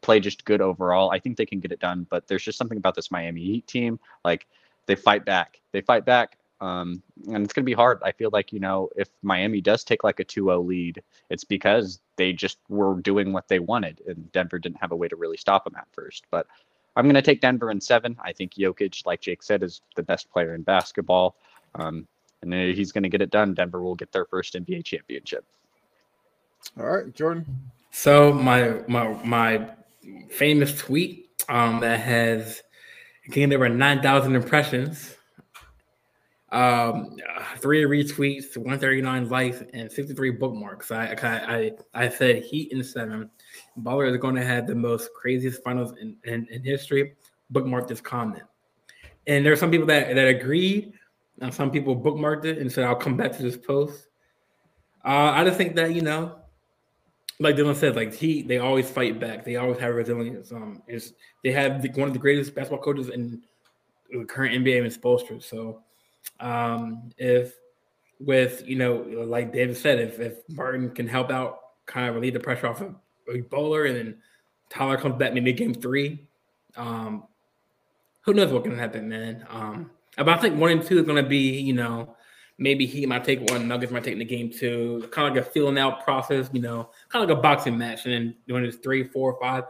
play just good overall, I think they can get it done. But there's just something about this Miami Heat team, like they fight back, they fight back, um, and it's gonna be hard. I feel like you know, if Miami does take like a 2-0 lead, it's because they just were doing what they wanted, and Denver didn't have a way to really stop them at first, but. I'm going to take Denver in seven. I think Jokic, like Jake said, is the best player in basketball. Um, and he's going to get it done. Denver will get their first NBA championship. All right, Jordan. So my my my famous tweet um, that has gained over nine thousand impressions, um, three retweets, one thirty nine likes, and 63 bookmarks. I, I I said Heat in seven. Baller is going to have the most craziest finals in, in, in history. Bookmark this comment. And there are some people that, that agreed, and some people bookmarked it and said, I'll come back to this post. Uh, I just think that, you know, like Dylan said, like he they always fight back. They always have resilience. Um, is they have the, one of the greatest basketball coaches in the current NBA in Spoelstra. So um, if with you know, like David said, if if Martin can help out, kind of relieve the pressure off of Butler, and then Tyler comes back maybe game three. Um, who knows what can happen, man? Um, but I think one and two is going to be, you know, maybe he might take one, Nuggets might take in the game two, kind of like a feeling out process, you know, kind of like a boxing match. And then when it's three, four, five,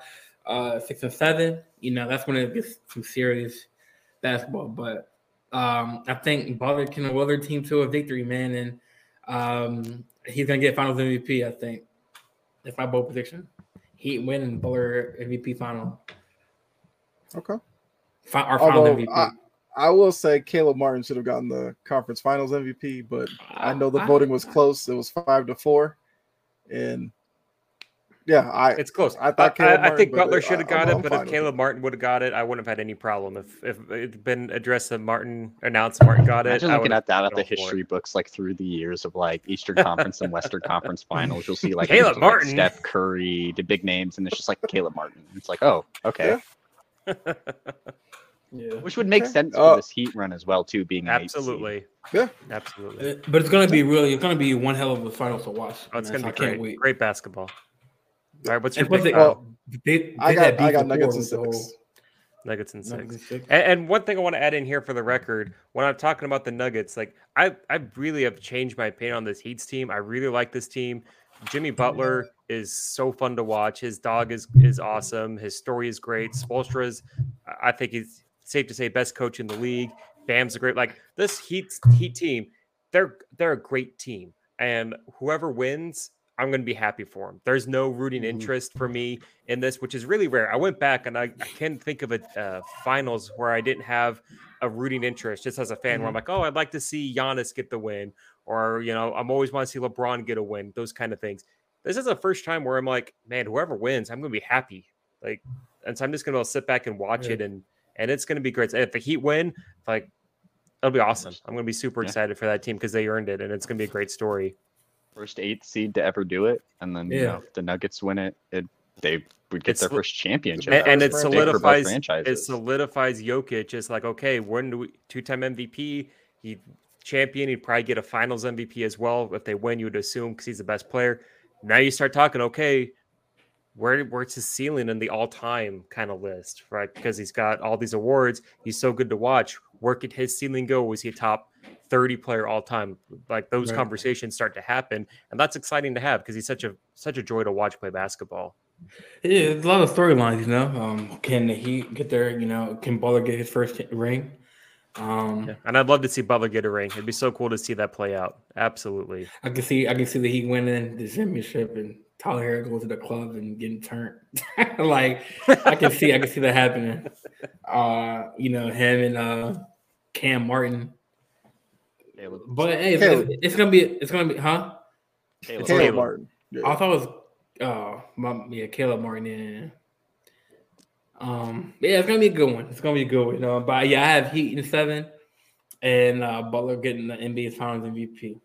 uh, six, and seven, you know, that's when it gets some serious basketball. But um, I think Butler can will their team to a victory, man, and um, he's gonna get Finals MVP. I think. That's my bold prediction. Heat win and Butler MVP final. Okay. Fi- our final Although MVP. I, I will say Caleb Martin should have gotten the conference finals MVP, but I know the voting was close. It was five to four. And yeah, I It's close. I I, thought Caleb I, I think Butler should have I'm- got I'm it, but if Caleb it. Martin would have got it, I wouldn't have had any problem. If if it'd been addressed that Martin announced Martin got it, Imagine I looking would've at that at the all it. history books, like through the years of like Eastern Conference and Western Conference finals. You'll see like Caleb names of, like, Martin. Steph Curry, the big names, and it's just like Caleb Martin. It's like, oh, okay, yeah. which would make Okay. sense Uh, for this Heat run as well, too, being an eight seed. Absolutely, Yeah. absolutely. Uh, But it's gonna be really, it's gonna be one hell of a final to watch. Oh, it's man, gonna be I can't great. wait. Great basketball. All right, what's your And pick? they, Kyle? they, I got I got before Nuggets and with the six. Nuggets and six. Nuggets and six. And, and one thing I want to add in here for the record, when I'm talking about the Nuggets, like I, I really have changed my opinion on this Heat's team. I really like this team. Jimmy Butler is so fun to watch. His dog is is awesome. His story is great. Spoelstra is, I think he's safe to say, best coach in the league. Bam's a great like this Heat Heat team. They're they're a great team, and whoever wins, I'm going to be happy for them. There's no rooting Mhm. interest for me in this, which is really rare. I went back and I, I can't think of a uh, finals where I didn't have a rooting interest just as a fan, where I'm like, oh, I'd like to see Giannis get the win, or you know, I'm always want to see LeBron get a win, those kind of things. This is the first time where I'm like, man, whoever wins, I'm going to be happy. Like, and so I'm just going to sit back and watch Yeah. it, and and it's going to be great. If the Heat win, like, it'll be awesome. I'm going to be super Yeah. excited for that team because they earned it, and it's going to be a great story. First eighth seed to ever do it, and then you Yeah. know, if the Nuggets win it, it they would get It's their first championship. and, and it solidifies it solidifies Jokic as like okay, when do we two-time MVP? He champion. He'd probably get a Finals MVP as well if they win. You would assume because he's the best player. Now you start talking okay, where where's his ceiling in the all-time kind of list, right? Because he's got all these awards. He's so good to watch. Where could his ceiling go? Was he a top 30 player all time? Like those Right. conversations start to happen, and that's exciting to have because he's such a such a joy to watch play basketball. Yeah, a lot of storylines, you know. Um, can Heat get their, you know, can Butler get his first ring? Um, Yeah. And I'd love to see Butler get a ring. It'd be so cool to see that play out. Absolutely. I can see, I can see the Heat winning the championship and Tyler Herro goes to the club and getting turned. like I can see, I can see that happening. Uh, you know, him and uh Cam Martin. Caleb, But hey, it's, Caleb. it's gonna be, it's gonna be, huh? Caleb. Caleb Caleb. Martin. Yeah. I thought it was uh my yeah, Caleb Martin. Yeah. Um yeah, it's gonna be a good one. It's gonna be a good one. You know, but yeah, I have Heat in seven and uh Butler getting the NBA Finals MVP.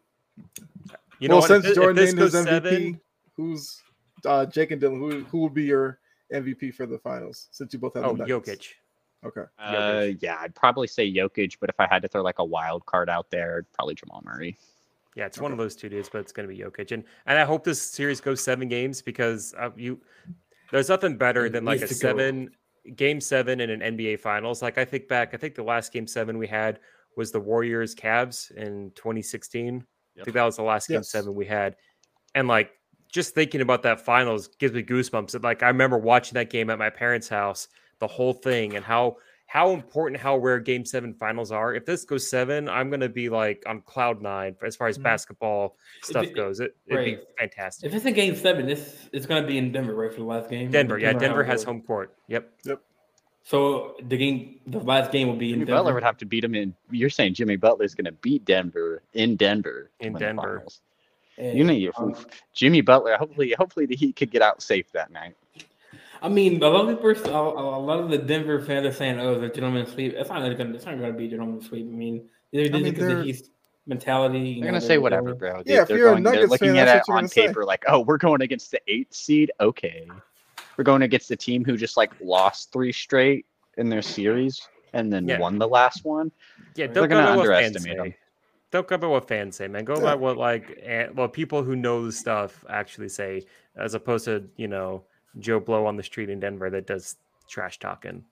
You know well, what? since If, thi- if Jordan this named goes MVP, seven, who's uh, Jake and Dylan? Who who would be your MVP for the finals? Since you both have oh, the Nuggets? Jokic. Okay. Uh, yeah, I'd probably say Jokic, but if I had to throw like a wild card out there, probably Jamal Murray. Yeah, it's one of those two dudes, but it's going to be Jokic, and and I hope this series goes seven games because uh, you there's nothing better It than like a needs to go. seven game seven in an NBA Finals. Like I think back, I think the last game seven we had was the Warriors Cavs in 2016. I think that was the last game Yes. seven we had, and like just thinking about that finals gives me goosebumps. Like I remember watching that game at my parents' house, the whole thing, and how how important, how rare Game Seven finals are. If this goes seven, I'm gonna be like on cloud nine as far as Mhm. basketball stuff it- goes. It, it'd be fantastic. If it's in game seven, this it's gonna be in Denver, right, for the last game. Denver, yeah, Denver has home. home court. Yep. Yep. So the game, the last game will be in Jimmy Denver. Butler would have to beat him in. You're saying Jimmy Butler is going to beat Denver in Denver In win the Denver. Finals. And, You know, you, um, Jimmy Butler. Hopefully, hopefully the Heat could get out safe that night. I mean, a lot of people, a a lot of the Denver fans are saying, "Oh, the gentleman sweep." It's not going. It's not going to be a gentleman sweep. I mean, they're just mean, because they're- of his mentality. you They're know, going to say they're- whatever, bro. They, Yeah, if they're you're a going, they're Nuggets looking fan, at it on gonna say. paper like, oh, we're going against the eighth seed. Okay, we're going against the team who just like lost three straight in their series and then Yeah. won the last one. Yeah, They're don't gonna by what fans underestimate them. Don't go by what fans say, man. Go Yeah. by what like well people who know the stuff actually say, as opposed to you know Joe Blow on the street in Denver that does trash talking.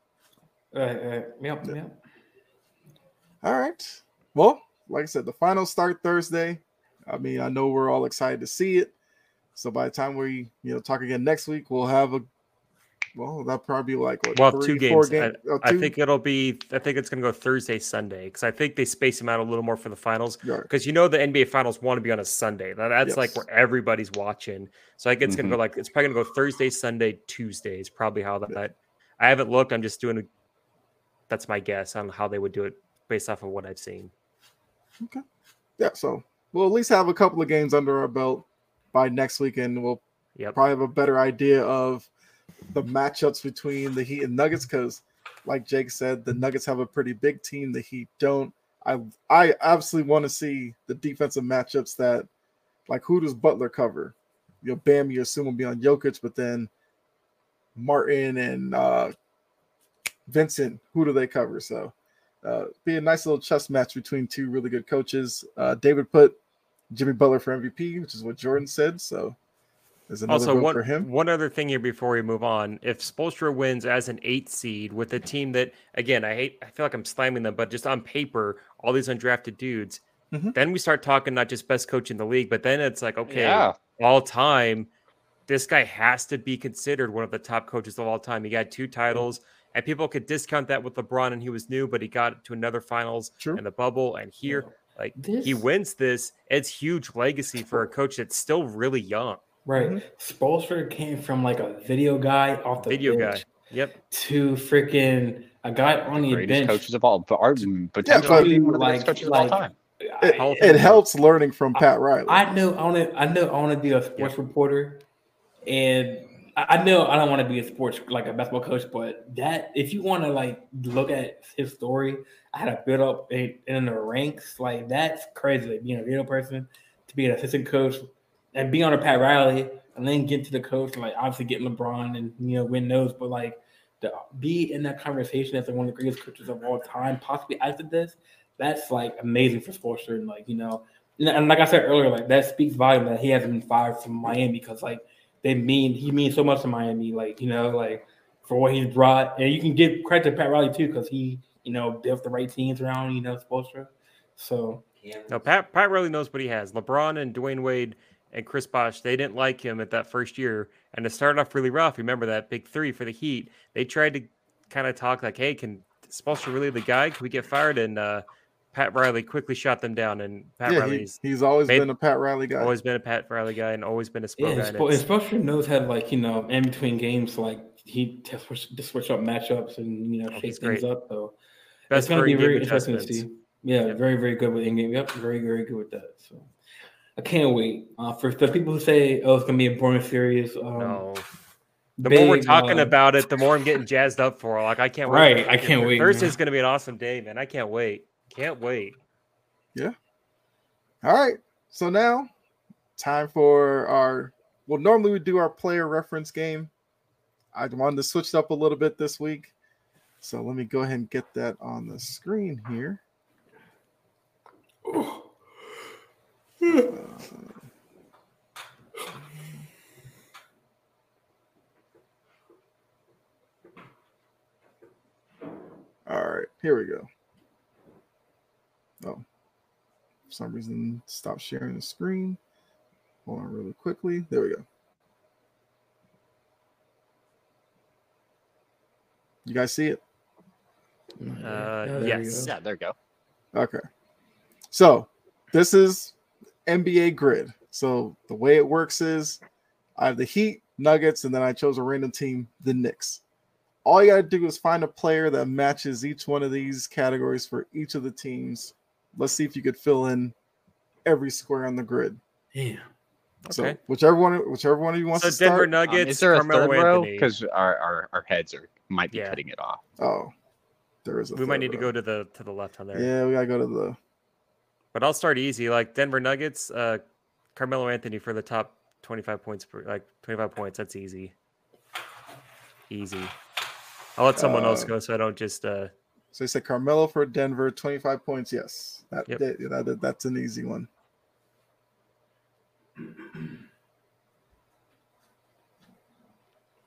Uh, uh, yep, yep. All right. Well, like I said, the finals start Thursday. I mean, I know we're all excited to see it. So by the time we, you know, talk again next week, we'll have a well, that'll probably be like what, Well, two games. game- oh, I two? think it'll be. I think it's going to go Thursday, Sunday because I think they space them out a little more for the finals. Yeah. Because you know the NBA finals want to be on a Sunday. That- That's like Yes. Mm-hmm. where everybody's watching. So I think it's going to go like it's probably going to go Thursday, Sunday, Tuesday. Is probably how that. Yeah. I haven't looked. I'm just doing. A, that's my guess on how they would do it based off of what I've seen. Okay. Yeah, so we'll at least have a couple of games under our belt by next weekend. We'll Yep. probably have a better idea of the matchups between the Heat and Nuggets because, like Jake said, the Nuggets have a pretty big team. The Heat don't. I I absolutely want to see the defensive matchups that, like, who does Butler cover? You know, Bam, you assume will be on Jokic, but then Martin and uh, Vincent, who do they cover? So, uh, be a nice little chess match between two really good coaches. Uh, David put Jimmy Butler for MVP, which is what Jordan said. So, there's another Also, vote one for him. one other thing here before we move on: if Spoelstra wins as an eight seed with a team that, again, I hate, I feel like I'm slamming them, but just on paper, all these undrafted dudes, Mhm. then we start talking not just best coach in the league, but then it's like, okay, Yeah. all time, this guy has to be considered one of the top coaches of all time. He got two titles, and people could discount that with LeBron, and he was new, but he got to another finals True. in the bubble, and here, like he wins this, it's huge legacy for a coach that's still really young. Right. Mm-hmm. Spoelstra came from like a video guy off the Video guy. Yep. to freaking a guy on the Greatest bench. coaches of all, but are Yeah, potentially but- being one of the Like- coaches like- of all time. It, Hall it helps learning from Pat Riley. I know I want to I know I want to be a sports reporter, and I, I know I don't want to be a sports like a basketball coach, but that if you want to like look at his story, I had to build up in, in the ranks. Like that's crazy. Like being a video person to be an assistant coach and be on a Pat Riley and then get to the coach, like obviously get LeBron and you know win those, but like to be in that conversation as like one of the greatest coaches of all time, possibly after this, that's like amazing for Sportster and like you know and- and like I said earlier, like that speaks volume that he hasn't been fired from Miami because like they mean he means so much to Miami, like you know, like for what he's brought, and you can give credit to Pat Riley too because he you know built the right teams around you know Spoelstra. So Yeah. No, Pat Pat really knows what he has. LeBron and Dwyane Wade and Chris Bosh, they didn't like him at that first year, and it started off really rough. Remember that big three for the Heat? They tried to kind of talk like, "Hey, can Spoelstra really the guy? Can we get fired?" And uh, Pat Riley quickly shot them down. And Pat yeah, he, Riley's he's always made- been a Pat Riley guy. always been a Pat Riley guy and always been a Spo yeah, guy. and and Spo- and it's- Spoelstra knows how to like you know in between games like he to switch, to switch up matchups and you know Oh, shake things up. So Best it's going to be very interesting to see. Yeah, Yep. very very good with in game. Yep, very very good with that. So I can't wait uh, for the people who say oh it's going to be a boring series. Um, No. The more we're talking uh, about it, the more I'm getting jazzed up for. it. Like I can't wait. Right, I can't wait, Thursday's man. going to be an awesome day, man. I can't wait. Can't wait. Yeah. All right. So now, time for our. Well, normally we do our player reference game. I wanted to switch it up a little bit this week. So let me go ahead and get that on the screen here. Uh, all right, here we go. Oh, for some reason, stop sharing the screen. Hold on, really quickly. There we go. You guys see it? Uh, there we yes. go. Yeah, there you go. Okay. So this is NBA grid. So the way it works is I have the Heat, Nuggets, and then I chose a random team, the Knicks. All you gotta do is find a player that matches each one of these categories for each of the teams. Let's see if you could fill in every square on the grid. Damn. So Okay. whichever one, whichever one of you wants So to Denver start. Um, Nuggets, is there a Carmelo third row? Anthony. Because our, our our heads are might be Yeah. cutting it off. oh, there is. A we might third need to go to the to the left on there. Yeah, we gotta go to the. But I'll start easy. Like Denver Nuggets, uh, Carmelo Anthony for the top 25 points per like 25 points. That's easy. Easy. I'll let someone else Uh, go so I don't just uh So they said Carmelo for Denver, twenty-five points. Yes, that, Yep. that- that- that's an easy one.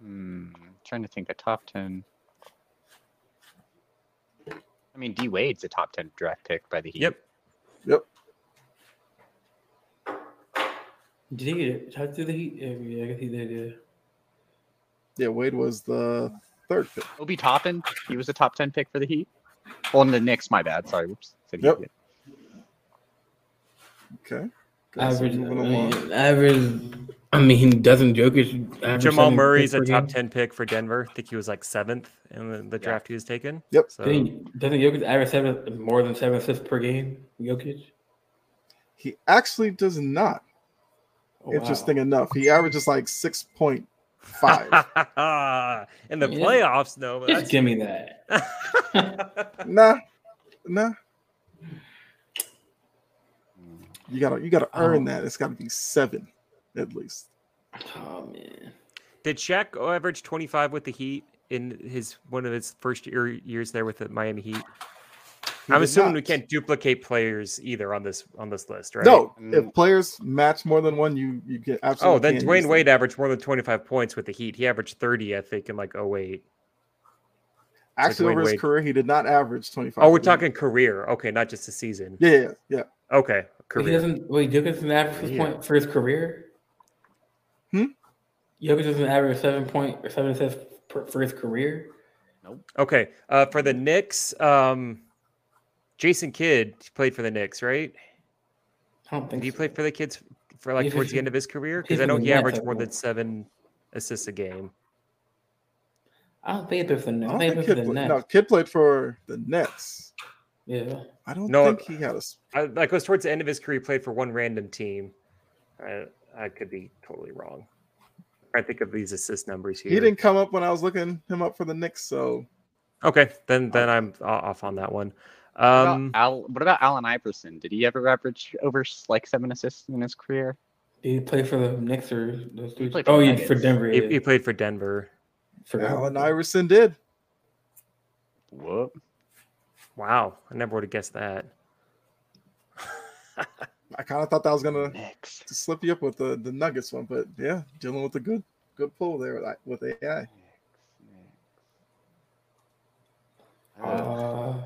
Hmm. Trying to think a top ten. I mean, D Wade's a top ten draft pick by the Heat. Yep. Yep. Did he get touched to the Heat? Yeah, yeah, I guess he did. Yeah. Yeah, Wade was the third pick. Obi Toppin, he was a top ten pick for the Heat. And the Knicks, my bad. Sorry. Whoops. Said Yep. Okay. Okay, Average. I mean, average. I mean, doesn't Jokic. average Jamal seven Murray's a points top game? 10 pick for Denver. I think he was like seventh in the, the Yeah. draft he was taken. Yep. So Doesn't, doesn't Jokic average seven more than seven assists per game? Jokic. He actually does not. Oh, wow. Interesting enough, he averages like six point five. in the Yeah. playoffs, no. But Just give me that. that's... nah, nah. You gotta, you gotta earn Oh. that. It's gotta be seven, at least. Oh man. Did Shaq average 25 with the Heat in his one of his first year, years there with the Miami Heat? He I'm did assuming we can't duplicate players either on this on this list, right? No, Mm. if players match more than one, you you get absolutely. Oh, then can't Dwyane use them. Wade averaged more than 25 points with the Heat. He averaged 30, I think, in like 08. Actually, Dwyane over his Wade. career, he did not average twenty five. Oh, we're talking career. Okay, not just a season. Yeah, yeah, yeah. Okay, He career. doesn't. Wait, Jokic doesn't average six Yeah. point for his career. Jokic doesn't average seven point or seven assists per, for his career. Nope. Okay, uh, for the Knicks, um, Jason Kidd played for the Knicks, right? I don't think Did he so. play for the kids for like He's towards just- the end of his career? Because I know for he averaged I more than seven assists a game. I don't think it's the I Nets. I don't think think it's Kidd the played, Nets. no, Kidd played for the Nets. Yeah. I don't No, think he had a. s- I, like it was towards the end of his career, he played for one random team. I, I could be totally wrong. I think of these assist numbers here. He didn't come up when I was looking him up for the Knicks. So Okay, then then I'm off on that one. What about Um, Al, what about Allen Iverson? Did he ever average over like seven assists in his career? Did he play for the Knicks or those dudes? played Oh, the yeah, for Denver. he, he played for Denver. Forgot Allen. Iverson did. Whoop. Wow, I never would have guessed that. I kind of thought that was gonna Knicks. to slip you up with the, the Nuggets one, but yeah, dealing with a good good pull there with, with AI. Uh, Uh,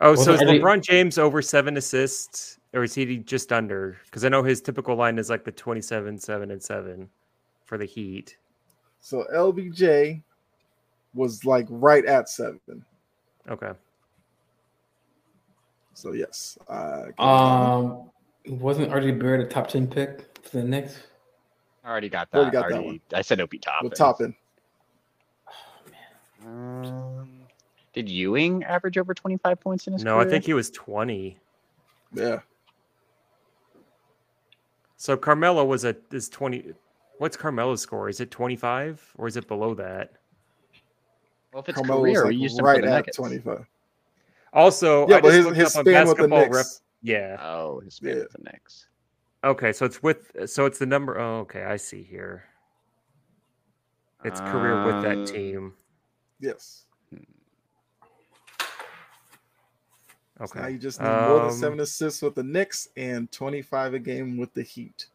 Oh, so is are they- LeBron James over seven assists, or is he just under? Because I know his typical line is like the twenty-seven, seven, and seven for the Heat. So LBJ was like right at seven. Okay. So yes, uh, um, wasn't RJ Barrett a top ten pick for the Knicks? I already got that. Already got that one. I said Obi Toppin. with Toppin. Um, did Ewing average over 25 points in his No, career? I think he was twenty. Yeah, So Carmelo was a is twenty. What's Carmelo's score? Is it twenty-five or is it below that? Well, if it's Carmelo career, was we used him right at Nuggets. twenty five. Also, Yeah, I but just his, his up span with the basketball Knicks. Rep. Yeah. Oh, his span Yeah. with the Knicks. Okay, so it's with so it's the number. Oh, okay, I see here. It's career with that team. Yes. So now you just need more than Um, seven assists with the Knicks and 25 a game with the Heat.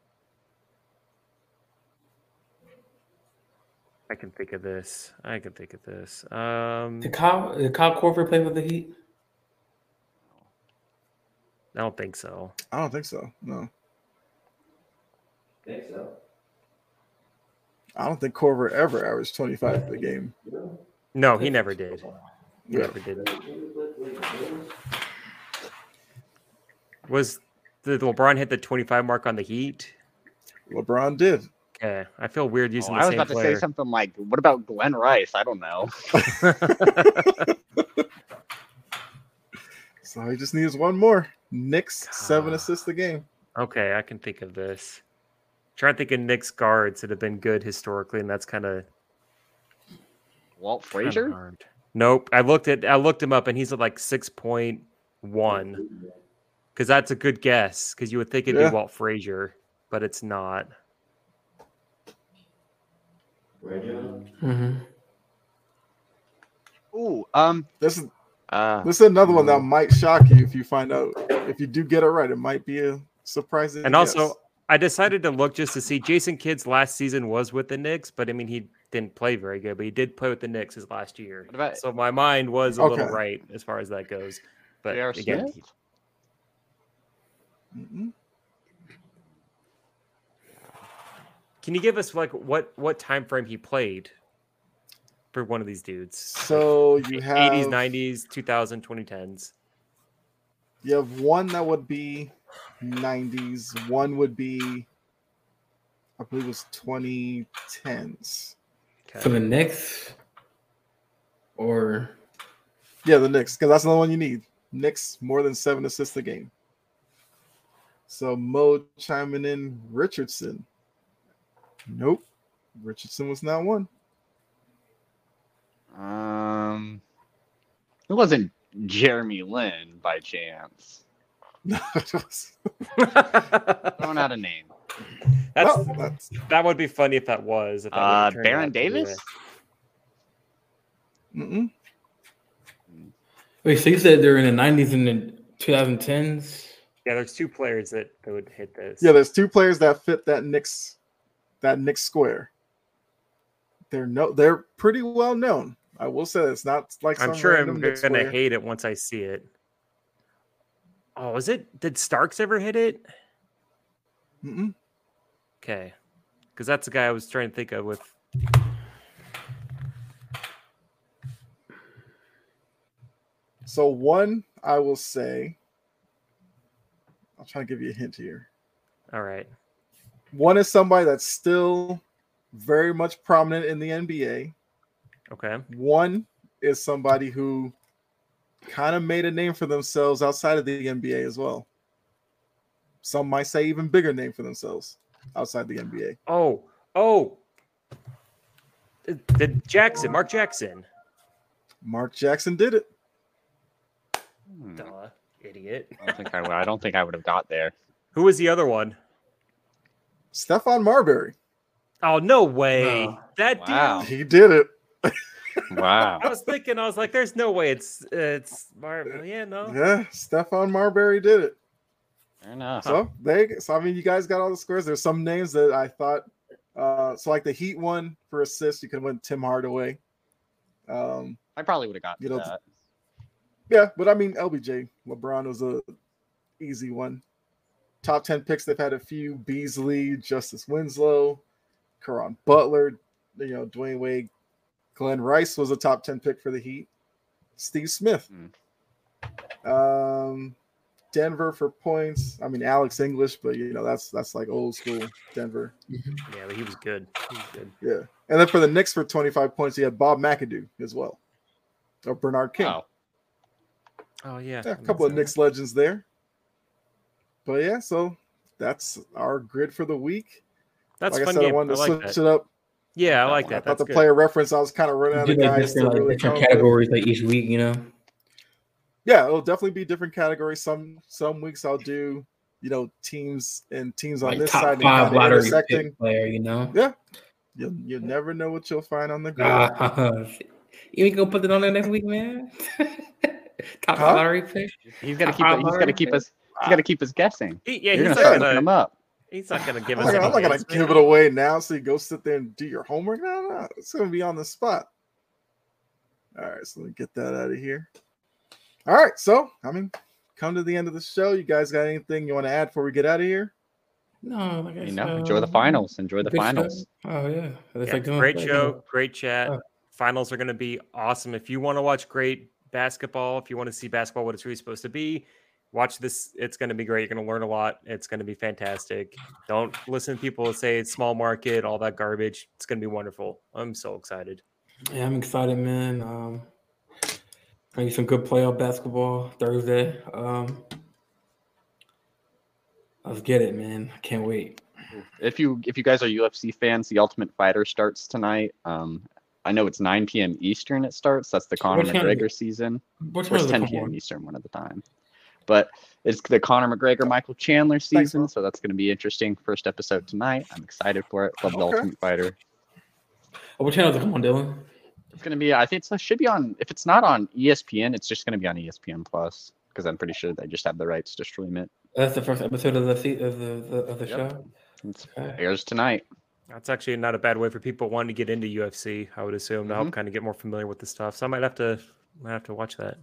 I can think of this. I can think of this. Um, Did Kyle, did Kyle Korver play with the Heat? I don't think so. I don't think so. No, Think so. I don't think Korver ever averaged 25 a game. No, he never did. He Yeah. never did. Was did LeBron hit the 25 mark on the Heat? LeBron did. Okay, I feel weird Oh, using I was same about to say something like, "What about Glen Rice?" I don't know. So he just needs one more. Knicks, seven assists a game. okay, I can think of this. trying to think of Knicks guards that have been good historically, and that's kind of Walt Frazier. hard. Nope. I looked at I looked him up, and he's at like six point one. Because that's a good guess. Because you would think it'd Yeah. be Walt Frazier, but it's not. Mm-hmm. Ooh, um, This is uh, this is another one that might shock you if you find out. If you do get it right, it might be a surprising. And also, I decided to look just to see Jason Kidd's last season was with the Knicks, but I mean he didn't play very good, but he did play with the Knicks his last year. About- so my mind was a little right as far as that goes. But J.R. again, Smith? Mhm. can you give us like what what time frame he played for one of these dudes? so you have 80s, 90s, 2000, 2010s. You have one that would be 90s. One would be, I believe, it was 2010s. Okay. For the Knicks, or Yeah, the Knicks, because that's the one you need. Knicks more than seven assists a game. So Mo chiming in Richardson. Nope, Richardson was not one. Um, it wasn't Jeremy Lin by chance. No, it was- Throwing out a name. That's well, that's that would be funny if that was. If that Uh, Baron out to be Davis. mm-mm. wait, so you said they're in the '90s and the 2010s? Yeah, there's two players that, that would hit this. yeah. There's two players that fit that Knicks, that Knicks square. They're no, they're pretty well known. I will say it's not like I'm sure I'm gonna hate it once I see it. Oh, is it? Did Starks ever hit it? Mm-mm. Okay, because that's the guy I was trying to think of with. So one, I will say, I'll try to give you a hint here. All right. One is somebody that's still very much prominent in the NBA. Okay. One is somebody who kind of made a name for themselves outside of the NBA as well. Some might say even bigger name for themselves outside the NBA. Oh. Oh. Did- Did Jackson? Mark Jackson? Mark Jackson did it. Hmm, Duh, idiot. I don't think I would. I don't think I would have got there. Who was the other one? Stephon Marbury. Oh no way! Wow. That Wow. dude. He did it. Wow. I was thinking. I was like, "There's no way it's it's Mar- Yeah, no. Yeah, Stephon Marbury did it. Fair enough. So they, so I mean, you guys got all the scores. There's some names that I thought. Uh, so like the Heat one for assist, you could win Tim Hardaway. Um, I probably would have got You know, that. yeah, but I mean LBJ, LeBron was a easy one. Top ten picks, they've had a few: Beasley, Justice Winslow, Caron Butler, you know, Dwyane Wade, Glen Rice was a top ten pick for the Heat. Steve Smith, um, Denver for points. I mean Alex English, but you know that's that's like old school Denver. Yeah, but he was good. He was good. Yeah, and then for the Knicks for twenty five points, he had Bob McAdoo as well, or Bernard King. Oh, Oh yeah. Yeah, a couple of Knicks legends there. But yeah, so that's our grid for the week. That's like a I fun said, I game. I wanted to like switch that. it up. Yeah, I like I that. thought That's the good. player reference, I was kind of running out of like guys different, like, really different come with. categories like each week, you know. Yeah, it'll definitely be different categories. Some some weeks I'll do, you know, teams and teams on Like this side and five kind of lottery intersecting. pick player, you know. Yeah, you you never know what you'll find on the ground. Ah, you ain't gonna put it on there next week, man. Top Huh? lottery pick. He's gonna Top keep. five He's gonna keep pick? us. He's gonna keep us guessing. He- yeah, You're he's gonna not start gonna. looking him up. He's not gonna give I'm us. I'm not gonna hints, give it away now. So you go sit there and do your homework. No, no, it's gonna be on the spot. All right, so let me get that out of here. All right, so I mean, come to the end of the show. You guys got anything you want to add before we get out of here? No, like I You know, said, enjoy the um, finals. Enjoy the big show. finals. Oh yeah, Yeah, like great like, show, great chat. Oh. Finals are going to be awesome. If you want to watch great basketball, if you want to see basketball what it's really supposed to be, watch this. It's going to be great. You're going to learn a lot. It's going to be fantastic. Don't listen to people say it's small market, all that garbage. It's going to be wonderful. I'm so excited. Yeah, I'm excited, man. Um, maybe some good playoff basketball Thursday. Um, let's get it, man. I can't wait. If you if you guys are UFC fans, the Ultimate Fighter starts tonight. Um, I know it's 9 p.m. Eastern. It starts. That's the Conor What McGregor season. Which Or one it's 10 p.m. Eastern, one at the time. But it's the Conor McGregor Michael Chandler season, bro. so that's going to be interesting. First episode tonight. I'm excited for it. Love the Okay. Ultimate Fighter. Oh, what channel is it come on, Dylan? It's going to be. I think it should be on. If it's not on ESPN, it's just going to be on ESPN Plus because I'm pretty sure they just have the rights to stream it. That's the first episode of the of the, the of the Yep. show. It's, Okay. it airs tonight. That's actually not a bad way for people wanting to get into UFC. I would assume to help Mhm. kind of get more familiar with the stuff. So I might have to might have to watch that.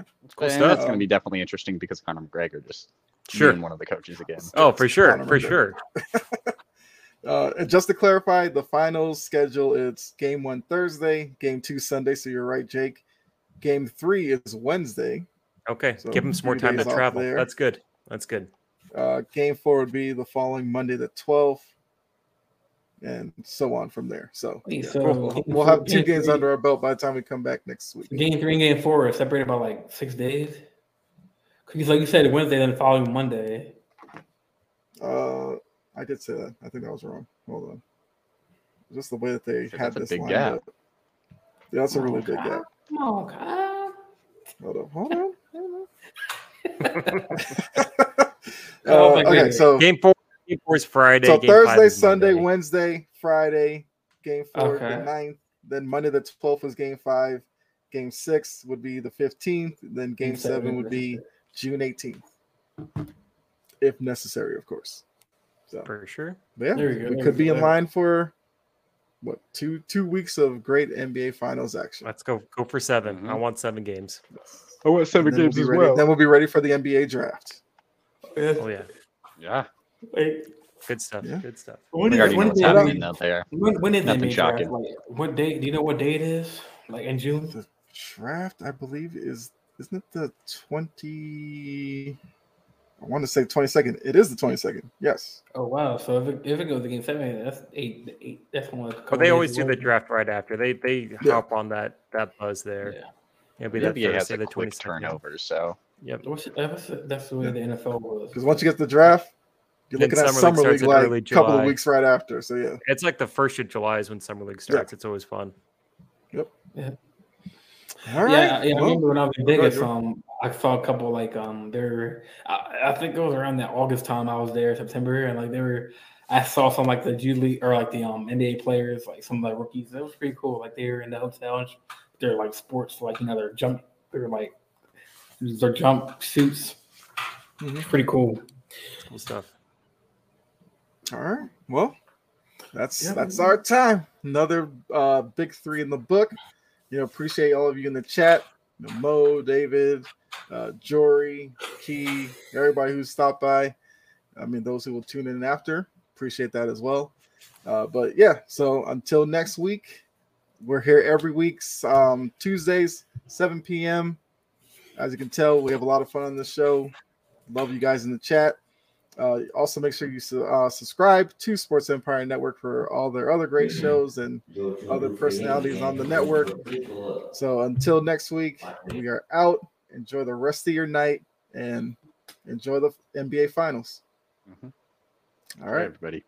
Cool Cool and stuff. It's going to be definitely interesting because Conor McGregor just Sure. being one of the coaches again. Oh, for sure, Conor for McGregor. sure. Uh, and just to clarify, the finals schedule it's game one Thursday, game two Sunday. So you're right, Jake. Game three is Wednesday. Okay, So, give him some more time to travel. there. That's good. That's good. Uh, game four would be the following Monday, the 12th, and so on from there. So Wait, yeah, so we'll, we'll have two games three- under our belt by the time we come back next week. Game three and game four are separated by like six days. Because like you said, Wednesday, then the following Monday. Uh, I did say that. I think I was wrong. Hold on. Just the way that they So had that's a this big gap. up. Yeah, that's a really big gap. Come on, Kyle. Hold on. Hold on. Hold on. Oh, Uh, my okay, goodness. so Game four, game four is Friday. so game five Thursday, is Sunday, Monday. Wednesday, Friday, game four, the Okay. 9th. Then Monday the 12th is game five. Game six would be the 15th. Then game, Game seven, seven would be June 18th. If necessary, of course. So for sure. but yeah, There you go, we could be in line for what two two weeks of great NBA finals action. Let's go. Go for 7 I Mhm. want seven games. I want seven games we'll be ready- Then we'll be ready for the NBA draft. Oh yeah, Yeah. Wait, good stuff. Yeah. Good stuff. when We is, already know when, what's happening happening out there. when, when is the Nothing NBA draft? shocking. Like, what date? Do you know what date it is? Like in June? The draft, I believe, is isn't it the twenty? I want to say twenty second. It is the twenty second. Yes. Oh wow! So if it, if it goes against game seven, that's eight. eight that's one. Like a But they always do away. the draft right after. They they Yeah. hop on that that buzz there. Yeah. It'll be The that NBA has Thursday, a the quick 22nd. turnover, so Yep. What's, that's, that's the way the NFL was. Because once you get the draft, you're looking at Summer League summer league starts in like early a couple of weeks right after. So yeah. It's like the first of July is when summer league starts. It's always fun. All right. yeah, yeah. I remember when I was in go Vegas. Um, I saw a couple like um, there. I, I think it was around that August time I was there, September, and like they were. I saw some like the G League or like the um NBA players, like some of the rookies. It was pretty cool. Like they were in the hotel they're like sports, like you know, their jump, they're like their jump suits. Mhm. Pretty cool. Cool stuff. All right. Well, that's Yeah. that's our time. Another uh, big three in the book. You know, appreciate all of you in the chat. You know, Mo, David, uh, Jory, Key, everybody who stopped by. I mean, those who will tune in after. Appreciate that as well. Uh, but yeah, so until next week, we're here every week, um, Tuesdays, 7 p.m. As you can tell, we have a lot of fun on this show. Love you guys in the chat. Uh, also, make sure you su- uh, subscribe to Sports Empire Network for all their other great shows. And other personalities on the network. so until next week, we are out. Enjoy the rest of your night and enjoy the NBA Finals. Mhm. All right. everybody.